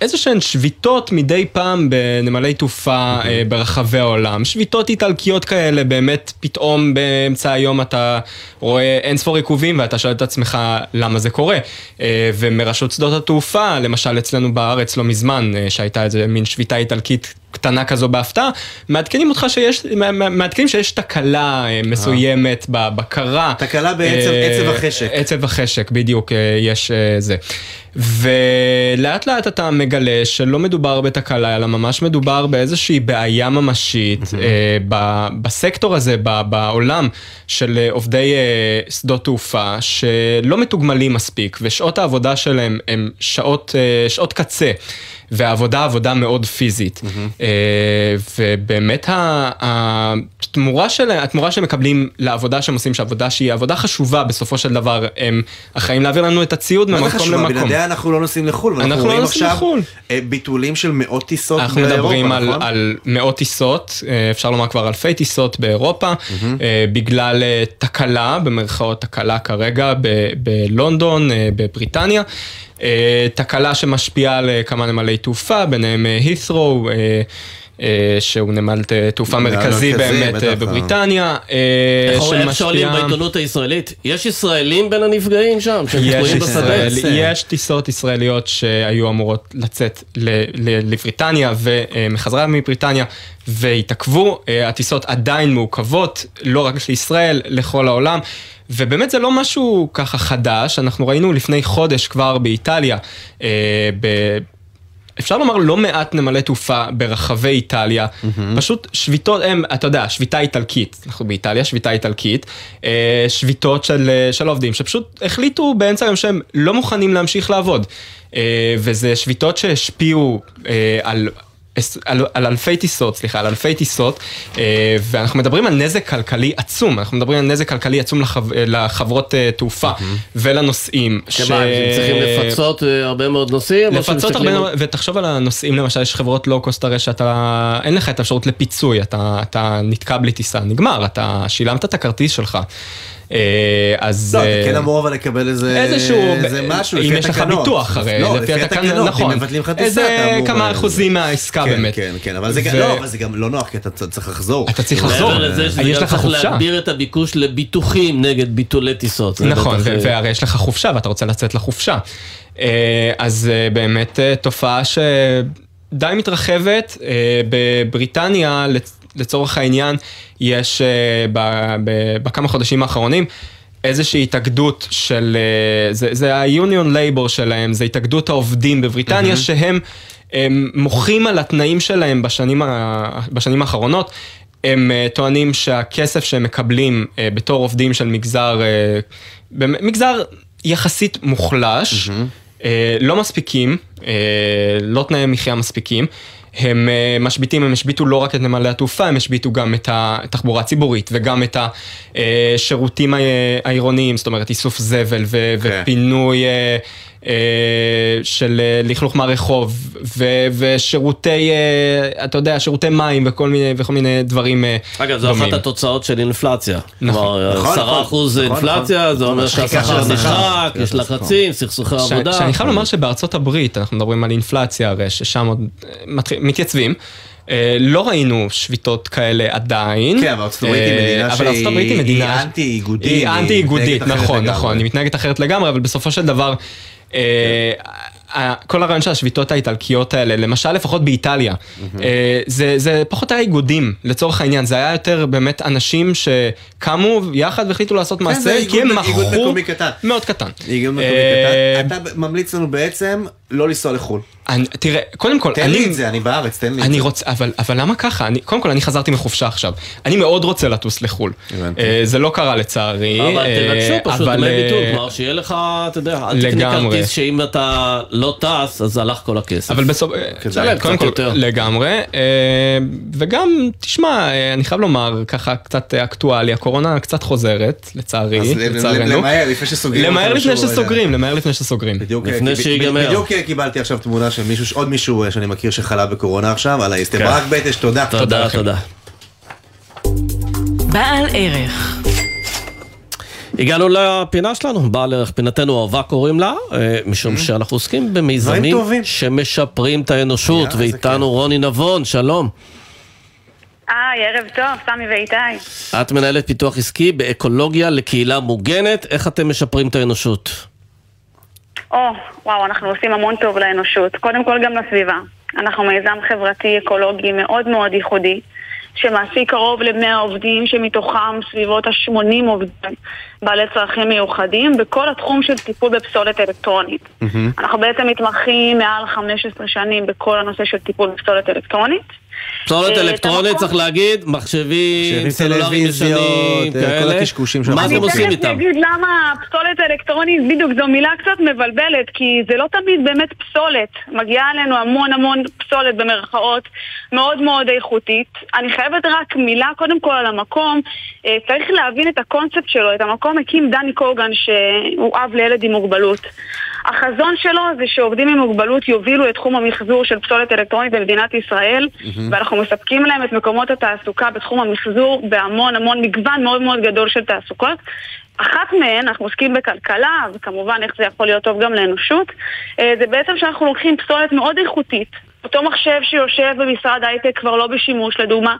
Speaker 21: איזה שהן שביתות מדי פעם בנמלי תעופה אה, ברחבי העולם. שביתות איטלקיות כאלה, באמת פתאום באמצע היום אתה רואה אין ספור עיכובים ואתה שואל את עצמך למה זה קורה. אה, ומרשות שדות התעופה, למשל אצלנו בארץ לא מזמן, אה, שהייתה איזה מין שביתה איטלקית קטנה כזו בהפתעה, מעדכנים אותך שיש, מע- מע- מעדכנים שיש תקלה אה, מסוימת בבקרה.
Speaker 9: תקלה בעצב
Speaker 21: אה,
Speaker 9: עצב החשק.
Speaker 21: עצב החשק, בדיוק, אה, יש אה, זה. ולאט לאט אתה מגלה שלא מדובר בתקלה, אלא ממש מדובר באיזושהי בעיה ממשית אה, ב- בסקטור הזה, ב- בעולם של אה, עובדי אה, שדות תעופה, שלא מתוגמלים מספיק, ושעות העבודה שלהם הן שעות, אה, שעות קצה. והעבודה עבודה מאוד פיזית. אה, ובאמת התמורה שלהם, התמורה שהם מקבלים לעבודה שהם עושים, שעבודה שהיא עבודה חשובה בסופו של דבר, הם אחראים להעביר לנו את הציוד
Speaker 9: מה זה
Speaker 21: ממקום
Speaker 9: חשוב?
Speaker 21: למקום.
Speaker 9: בלעדיה אנחנו לא נוסעים לחו"ל, ואנחנו
Speaker 21: אנחנו לא נוסעים
Speaker 9: עכשיו
Speaker 21: לחו"ל.
Speaker 9: אה, ביטולים של מאות טיסות
Speaker 21: אנחנו
Speaker 9: באירופה,
Speaker 21: מדברים על,
Speaker 9: נכון?
Speaker 21: על מאות טיסות, אה, אפשר לומר כבר אלפי טיסות באירופה, אה, בגלל תקלה, במרכאות תקלה כרגע, ב- בלונדון, בבריטניה. אה, תקלה שמשפיעה על אה, כמה נמלי תעופה, ביניהם הית'רו, אה, שהוא נמל תעופה מרכזי באמת. בבריטניה,
Speaker 8: איך שואלים בעיתונות הישראלית? יש ישראלים בין הנפגעים שם? שהם
Speaker 21: יש,
Speaker 8: תקועים בשדה?
Speaker 21: יש טיסות ישראליות שהיו אמורות לצאת לבריטניה ומחזרה מבריטניה והתעכבו, הטיסות עדיין מעוכבות, לא רק לישראל, לכל העולם. ובאמת זה לא משהו ככה חדש, אנחנו ראינו לפני חודש כבר באיטליה, אה, ב... אפשר לומר לא מעט נמלי תעופה ברחבי איטליה, פשוט שביתות, הם, אתה יודע, שביתה איטלקית, אנחנו באיטליה, שביתה איטלקית, אה, שביתות של, אה, של עובדים שפשוט החליטו באמצע היום שהם לא מוכנים להמשיך לעבוד. אה, וזה שביתות שהשפיעו אה, על... על, על אלפי טיסות, סליחה, על אלפי טיסות, אה, ואנחנו מדברים על נזק כלכלי עצום, אנחנו מדברים על נזק כלכלי עצום לחב, לחברות אה, תעופה ולנוסעים.
Speaker 8: שמה, הם צריכים לפצות אה, הרבה מאוד נוסעים?
Speaker 21: לפצות הרבה מאוד, ותחשוב על הנוסעים למשל, יש חברות לואו-קוסט הרי שאתה, אין לך את האפשרות לפיצוי, אתה, אתה נתקע בלי טיסה, נגמר, אתה שילמת את הכרטיס שלך. אה, אז...
Speaker 9: לא,
Speaker 21: אה,
Speaker 9: אתה כן אמור אבל לקבל איזה
Speaker 21: איזשהו,
Speaker 9: איזה משהו,
Speaker 21: אם
Speaker 9: לפי
Speaker 21: יש לך
Speaker 9: התקנות.
Speaker 21: ביטוח הרי,
Speaker 9: לא, לפי התקנות,
Speaker 21: נכון,
Speaker 9: אם מבטלים לך טיסה,
Speaker 21: איזה
Speaker 9: אתה אמור...
Speaker 21: כמה אחוזים מהעסקה
Speaker 9: כן,
Speaker 21: באמת.
Speaker 9: כן, כן, אבל זה גם-
Speaker 21: ו-
Speaker 9: לא, אבל זה גם לא נוח, כי אתה צריך לחזור.
Speaker 21: אתה צריך לחזור. יש לך
Speaker 8: צריך
Speaker 21: חופשה.
Speaker 8: להגביר את הביקוש לביטוחים נגד ביטולי טיסות.
Speaker 21: נכון,
Speaker 8: אה,
Speaker 21: והרי יש לך חופשה ואתה רוצה לצאת לחופשה. אז באמת תופעה שדי מתרחבת. אה, בבריטניה, לצורך העניין, יש אה, ב- ב- בכמה חודשים האחרונים איזושהי התאגדות של, אה, זה, זה ה-union labor שלהם, זה התאגדות העובדים בבריטניה, שהם הם מוחים על התנאים שלהם בשנים, ה- בשנים האחרונות. הם אה, טוענים שהכסף שהם מקבלים אה, בתור עובדים של מגזר, באמת, מגזר יחסית מוחלש, אה, לא מספיקים, אה, לא תנאי מחיה מספיקים. הם אה, משביתים, הם השביתו לא רק את נמלי התעופה, הם השביתו גם את התחבורה הציבורית וגם את השירותים העירוניים, זאת אומרת איסוף זבל ו- ופינוי אה, אה, של אה, לכלוך מהרחוב ו- ושירותי, אה, אתה יודע, שירותי מים וכל מיני, וכל מיני דברים אה,
Speaker 8: אגב, זו. אחת התוצאות של אינפלציה.
Speaker 21: נכון.
Speaker 8: כלומר,
Speaker 21: נכון,
Speaker 8: 10
Speaker 21: נכון.
Speaker 8: אחוז
Speaker 21: נכון,
Speaker 8: אינפלציה,
Speaker 21: נכון.
Speaker 8: זה אומר שהשכר. נחק, יש לחצים, סכסוכי
Speaker 21: ש-
Speaker 8: עבודה.
Speaker 21: שאני חייב לומר שבארצות הברית, אנחנו מדברים על אינפלציה הרי, ששם עוד אה, מתייצבים. אה, לא ראינו שביתות כאלה עדיין.
Speaker 9: כן, אבל ארצות הברית היא
Speaker 21: אה,
Speaker 9: מדינה שהיא-. היא אנטי-איגודית,
Speaker 21: היא
Speaker 9: היא
Speaker 21: אנטי איגודית,
Speaker 9: מתנהגת אחרת
Speaker 21: נכון. נכון, היא מתנהגת אחרת לגמרי, אבל בסופו של דבר... אה, ה- כל הרעיון של השביתות האיטלקיות האלה, למשל לפחות באיטליה, אה, זה, זה פחות היה איגודים, לצורך העניין, זה היה יותר באמת אנשים שקמו יחד והחליטו לעשות
Speaker 9: כן,
Speaker 21: מעשה, כי הם
Speaker 9: איגוד
Speaker 21: מכרו
Speaker 9: מקומי קטן.
Speaker 21: מאוד קטן.
Speaker 9: איגוד מקומי
Speaker 21: אה,
Speaker 9: קטן. אתה ממליץ לנו בעצם לא לנסוע לחו"ל.
Speaker 21: אני, תראה, קודם כל,
Speaker 9: תן
Speaker 21: אני...
Speaker 9: לי את זה, אני בארץ, תן לי את זה.
Speaker 21: רוצה, אבל, אבל למה ככה? אני, קודם כל, אני חזרתי מחופשה עכשיו. אני מאוד רוצה לטוס לחו"ל. אה, זה לא קרה לצערי.
Speaker 8: אבל
Speaker 21: אה,
Speaker 8: תבקשו פשוט
Speaker 21: אבל,
Speaker 8: דמי
Speaker 21: אה,
Speaker 8: ביטול, כלומר שיהיה לך, אתה יודע, אל תקנה. כרטיס שאם אתה לא טס, אז הלך כל הכסף.
Speaker 21: אבל בסוף,
Speaker 8: תשלם
Speaker 21: קודם
Speaker 8: קצת
Speaker 21: כל,
Speaker 8: יותר.
Speaker 21: לגמרי, אה, וגם, תשמע, אה, אני חייב לומר, ככה קצת אקטואלי, הקורונה קצת חוזרת, לצערי, לצערנו.
Speaker 9: למהר, לפני שסוגרים
Speaker 21: למהר לפני. שסוגרים, למהר לפני שסוגרים.
Speaker 9: בדיוק, קיבלתי עכשיו תמונה של מישהו, עוד מישהו אה, שאני מכיר שחלה בקורונה עכשיו, על האיסטר.
Speaker 21: כן.
Speaker 9: ברק בטש, תודה.
Speaker 8: תודה, תודה.
Speaker 6: בעל ערך.
Speaker 8: הגענו לפינה שלנו, בעל ערך פינתנו אהובה קוראים לה, אה, משום שאנחנו עוסקים במיזמים. שמשפרים את האנושות, ואיתנו רוני נבון, שלום.
Speaker 22: היי, ערב טוב, סמי ואיתי.
Speaker 8: את מנהלת פיתוח עסקי באקולוגיה לקהילה מוגנת, איך אתם משפרים את האנושות?
Speaker 22: או, וואו, אנחנו עושים המון טוב לאנושות. קודם כל גם לסביבה. אנחנו מיזם חברתי אקולוגי מאוד מאוד ייחודי, שמעסיק קרוב ל-100 עובדים, שמתוכם סביבות ה-80 עובדים בעלי צרכים מיוחדים, בכל התחום של טיפול בפסולת אלקטרונית. אנחנו בעצם מתמחים מעל 15 שנים בכל הנושא של טיפול בפסולת אלקטרונית.
Speaker 8: פסולת
Speaker 22: אה,
Speaker 8: אלקטרונית צריך להגיד, מחשבים, סלולריים ישנים,
Speaker 9: אה, כל
Speaker 8: כאלה.
Speaker 9: הקשקושים שאנחנו
Speaker 8: מה אתם עושים
Speaker 22: אני
Speaker 8: איתם?
Speaker 22: תכף אגיד למה פסולת אלקטרונית, בדיוק, זו מילה קצת מבלבלת, כי זה לא תמיד באמת פסולת. מגיעה אלינו המון המון פסולת במרכאות, מאוד מאוד איכותית. אני חייבת רק מילה קודם כל על המקום. אה, צריך להבין את הקונספט שלו. את המקום הקים דני קוגן, שהוא אב לילד עם מוגבלות. החזון שלו זה שעובדים עם מוגבלות יובילו את תחום המחזור של פסולת אלקטרונית במדינת ישראל, ואנחנו מספקים להם את מקומות התעסוקה בתחום המחזור בהמון המון מגוון מאוד מאוד גדול של תעסוקות. אחת מהן, אנחנו עוסקים בכלכלה, וכמובן איך זה יכול להיות טוב גם לאנושות, אה, זה בעצם שאנחנו לוקחים פסולת מאוד איכותית, אותו מחשב שיושב במשרד הייטק כבר לא בשימוש, לדוגמה,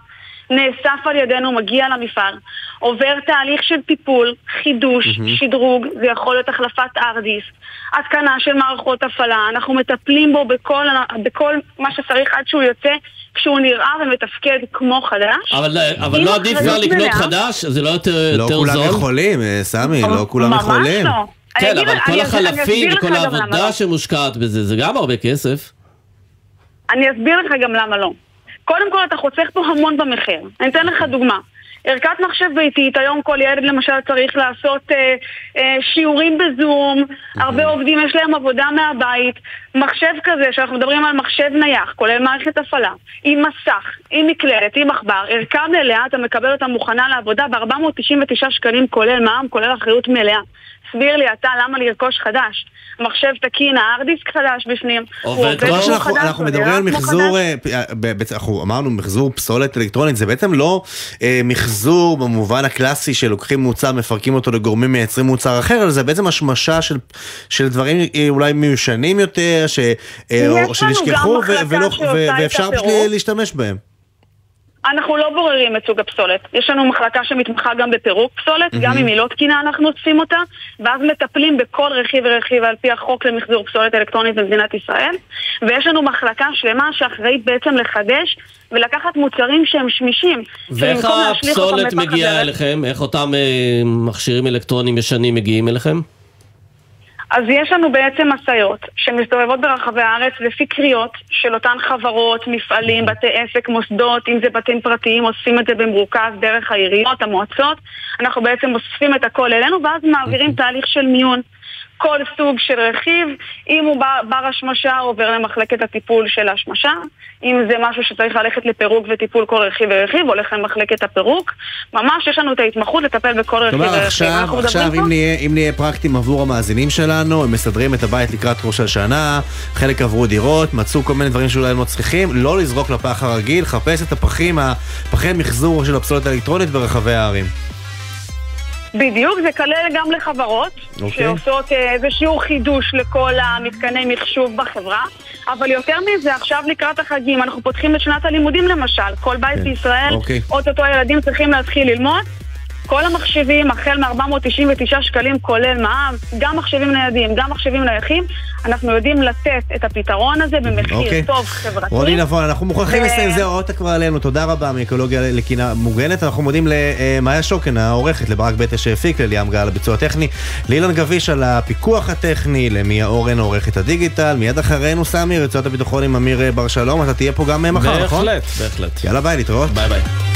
Speaker 22: נאסף על ידינו, מגיע למפעל, עובר תהליך של טיפול, חידוש,
Speaker 23: מהמם.
Speaker 22: שדרוג, זה יכול להיות החלפת ארדיס, התקנה של מערכות הפעלה, אנחנו מטפלים בו בכל, בכל מה שצריך עד שהוא יוצא, כשהוא נראה ומתפקד כמו חדש.
Speaker 8: אבל, אבל
Speaker 22: עם
Speaker 8: לא עדיף כבר לקנות
Speaker 22: מלאה.
Speaker 8: חדש? זה לא יותר,
Speaker 9: לא
Speaker 8: יותר
Speaker 9: כולם
Speaker 8: זול?
Speaker 9: יכולים, אה, סמי, לא כולם
Speaker 22: ממש
Speaker 9: יכולים.
Speaker 22: לא.
Speaker 8: כן, אבל כל החלפים וכל העבודה
Speaker 22: לא.
Speaker 8: שמושקעת בזה, זה גם הרבה כסף.
Speaker 22: אני אסביר לך גם למה לא. קודם כל, אתה חוסך פה המון במחיר. אני אתן לך דוגמה. ערכת מחשב ביתית, היום כל ילד למשל צריך לעשות אה, אה, שיעורים בזום, הרבה עובדים יש להם עבודה מהבית. מחשב כזה, שאנחנו מדברים על מחשב נייח, כולל מערכת הפעלה, עם מסך, עם מקלדת, עם עכבר, ערכה מלאה, אתה מקבל אותה מוכנה לעבודה ב-499 שקלים, כולל מע"מ, כולל אחריות מלאה. סביר לי אתה למה לרכוש חדש. מחשב תקין, הארדיסק חדש בפנים. עובד כמו חדש,
Speaker 9: אנחנו מדברים על מחזור. אה, בעצם אנחנו אמרנו מחזור פסולת אלקטרונית, זה בעצם לא אה, מחזור במובן הקלאסי שלוקחים מוצר, מפרקים אותו לגורמים, מייצרים מוצר אחר, אלא זה בעצם השמשה של, דברים אה, אולי מיושנים יותר, ש, אה,
Speaker 22: יש
Speaker 9: או
Speaker 22: לנו
Speaker 9: שנשכחו
Speaker 22: גם
Speaker 9: ולא-
Speaker 22: שעושה
Speaker 9: ו-
Speaker 22: את
Speaker 9: ואפשר פשוט. להשתמש בהם.
Speaker 22: אנחנו לא בוררים את סוג הפסולת. יש לנו מחלקה שמתמחה גם בפירוק פסולת, גם
Speaker 9: מהמם.
Speaker 22: אם היא לא תקינה אנחנו אוספים אותה, ואז מטפלים בכל רכיב ורכיב על פי החוק למחזור פסולת אלקטרונית במדינת ישראל. ויש לנו מחלקה שלמה שאחראית בעצם לחדש ולקחת מוצרים שהם שמישים.
Speaker 8: ואיך הפסולת מגיעה אליכם? איך אותם אה, מכשירים אלקטרוניים ישנים מגיעים אליכם?
Speaker 22: אז יש לנו בעצם משאיות שמסתובבות ברחבי הארץ לפי קריאות של אותן חברות, מפעלים, בתי עסק, מוסדות, אם זה בתים פרטיים, אוספים את זה במרוכז דרך העיריות, המועצות. אנחנו בעצם אוספים את הכל אלינו ואז מעבירים תהליך של מיון. כל סוג של רכיב, אם הוא בר, בר השמשה, עובר למחלקת הטיפול של ההשמשה. אם זה משהו שצריך ללכת לפירוק וטיפול כל רכיב ורכיב, הולך למחלקת הפירוק. ממש יש לנו את ההתמחות לטפל בכל רכיב
Speaker 9: כלומר
Speaker 22: ורכיב.
Speaker 9: עכשיו, עכשיו
Speaker 22: פה-
Speaker 9: אם נהיה, אם נהיה פרקטיים עבור המאזינים שלנו, הם מסדרים את הבית לקראת ראש השנה, חלק עברו דירות, מצאו כל מיני דברים שאולי הם לא צריכים, לא לזרוק לפח הרגיל, חפש את הפחים, הפחי מחזור של הפסולת האלקטרונית ברחבי הערים.
Speaker 22: בדיוק, זה כולל גם לחברות
Speaker 9: אוקיי.
Speaker 22: שעושות אה, איזשהו חידוש לכל המתקני מחשוב בחברה, אבל יותר מזה, עכשיו לקראת החגים אנחנו פותחים את שנת הלימודים למשל, כל בית בישראל,
Speaker 9: אוקיי.
Speaker 22: אוטוטו ילדים צריכים להתחיל ללמוד. כל המחשבים, החל מ-499 שקלים כולל מע"מ, גם מחשבים ניידים, גם מחשבים נייחים, אנחנו יודעים לתת את הפתרון הזה במחיר
Speaker 9: אוקיי.
Speaker 22: טוב חברתי.
Speaker 9: רוני נבון, אנחנו מוכרחים
Speaker 22: ו-
Speaker 9: לסיים, זהו, האות כבר עלינו, תודה רבה מאקולוגיה לקינה מוגנת. אנחנו מודים למאיה שוקן, העורכת, לברק בטר שהפיק, לליאם גל הביצוע הטכני, לאילן גביש על הפיקוח הטכני, למיה אורן עורכת הדיגיטל, מיד אחרינו סמי, רצועת הביטחון עם אמיר בר שלום, אתה תהיה פה גם מחר, נכון?
Speaker 8: בהחלט, בהחלט.
Speaker 9: יאללה ביי, להתראות.
Speaker 8: ביי ביי.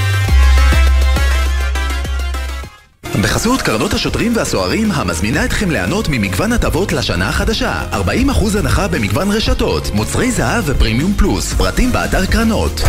Speaker 15: בחסות קרנות השוטרים והסוהרים המזמינה אתכם ליהנות ממגוון הטבות לשנה החדשה. 40% הנחה במגוון רשתות, מוצרי זהב ופרימיום פלוס, פרטים באתר קרנות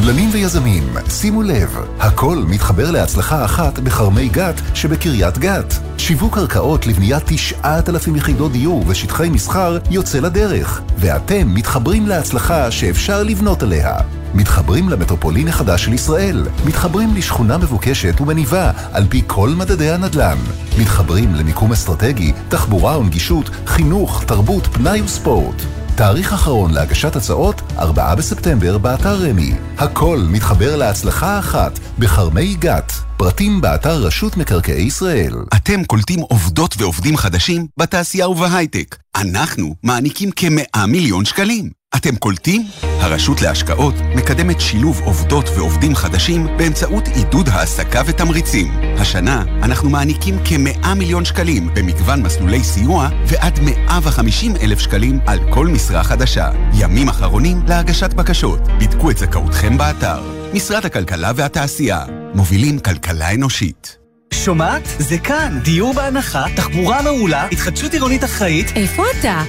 Speaker 14: קבלנים ויזמים, שימו לב, הכל מתחבר להצלחה אחת בכרמי גת שבקריית גת. שיווק קרקעות לבניית 9,000 יחידות דיור ושטחי מסחר יוצא לדרך, ואתם מתחברים להצלחה שאפשר לבנות עליה. מתחברים למטרופולין החדש של ישראל, מתחברים לשכונה מבוקשת ומניבה על פי כל מדדי הנדל"ן, מתחברים למיקום אסטרטגי, תחבורה ונגישות, חינוך, תרבות, פנאי וספורט. תאריך אחרון להגשת הצעות, 4 בספטמבר באתר רמי. הכל מתחבר להצלחה אחת בכרמי גת. פרטים באתר רשות מקרקעי ישראל.
Speaker 24: אתם קולטים עובדות ועובדים חדשים בתעשייה ובהייטק. אנחנו מעניקים כמאה מיליון שקלים. אתם קולטים? הרשות להשקעות מקדמת שילוב עובדות ועובדים חדשים באמצעות עידוד העסקה ותמריצים. השנה אנחנו מעניקים כמאה מיליון שקלים במגוון מסלולי סיוע ועד 150 אלף שקלים על כל משרה חדשה. ימים אחרונים להגשת בקשות. בדקו את זכאותכם באתר. משרד הכלכלה והתעשייה. מובילים כלכלה אנושית.
Speaker 23: שומעת? זה כאן. דיור בהנחה, תחבורה מעולה, התחדשות עירונית אחראית.
Speaker 6: איפה אתה?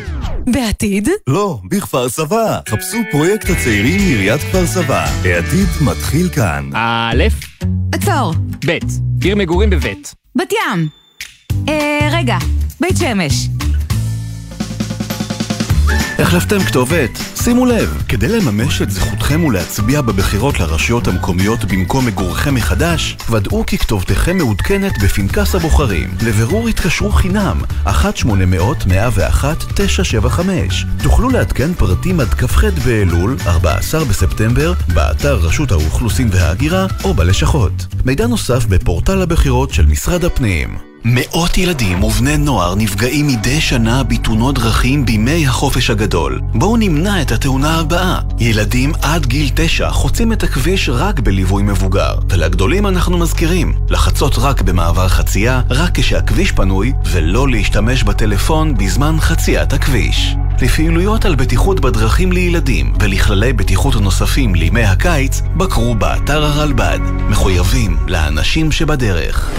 Speaker 6: בעתיד?
Speaker 25: לא, בכפר סבא. חפשו פרויקט הצעירים מעיריית כפר סבא. העתיד מתחיל כאן.
Speaker 17: א',
Speaker 6: עצור.
Speaker 17: ב', עיר מגורים בבית.
Speaker 6: בת ים. אה, רגע, בית שמש.
Speaker 25: החלפתם כתובת? שימו לב, כדי לממש את זכותכם ולהצביע בבחירות לרשויות המקומיות במקום מגורכם מחדש, ודאו כי כתובתכם מעודכנת בפנקס הבוחרים. לבירור התקשרו חינם, 1-800-101-975. תוכלו לעדכן פרטים עד כ"ח באלול, 14 בספטמבר, באתר רשות האוכלוסין וההגירה או בלשכות. מידע נוסף בפורטל הבחירות של משרד הפנים. מאות ילדים ובני נוער נפגעים מדי שנה בתאונות דרכים בימי החופש הגדול. בואו נמנע את התאונה הבאה. ילדים עד גיל תשע חוצים את הכביש רק בליווי מבוגר. ולגדולים אנחנו מזכירים, לחצות רק במעבר חצייה, רק כשהכביש פנוי, ולא להשתמש בטלפון בזמן חציית הכביש. לפעילויות על בטיחות בדרכים לילדים ולכללי בטיחות נוספים לימי הקיץ, בקרו באתר הרלב"ד. מחויבים לאנשים שבדרך.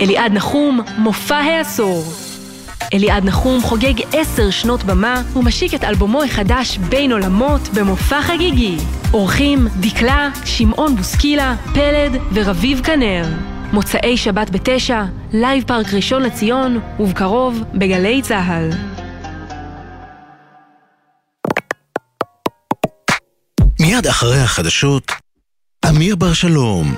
Speaker 6: אליעד נחום, מופע העשור. אליעד נחום חוגג עשר שנות במה ומשיק את אלבומו החדש בין עולמות במופע חגיגי. אורחים דקלה, שמעון בוסקילה, פלד ורביב כנר. מוצאי שבת בתשע, לייב פארק ראשון לציון, ובקרוב בגלי צה"ל.
Speaker 26: מיד אחרי החדשות, אמיר בר שלום.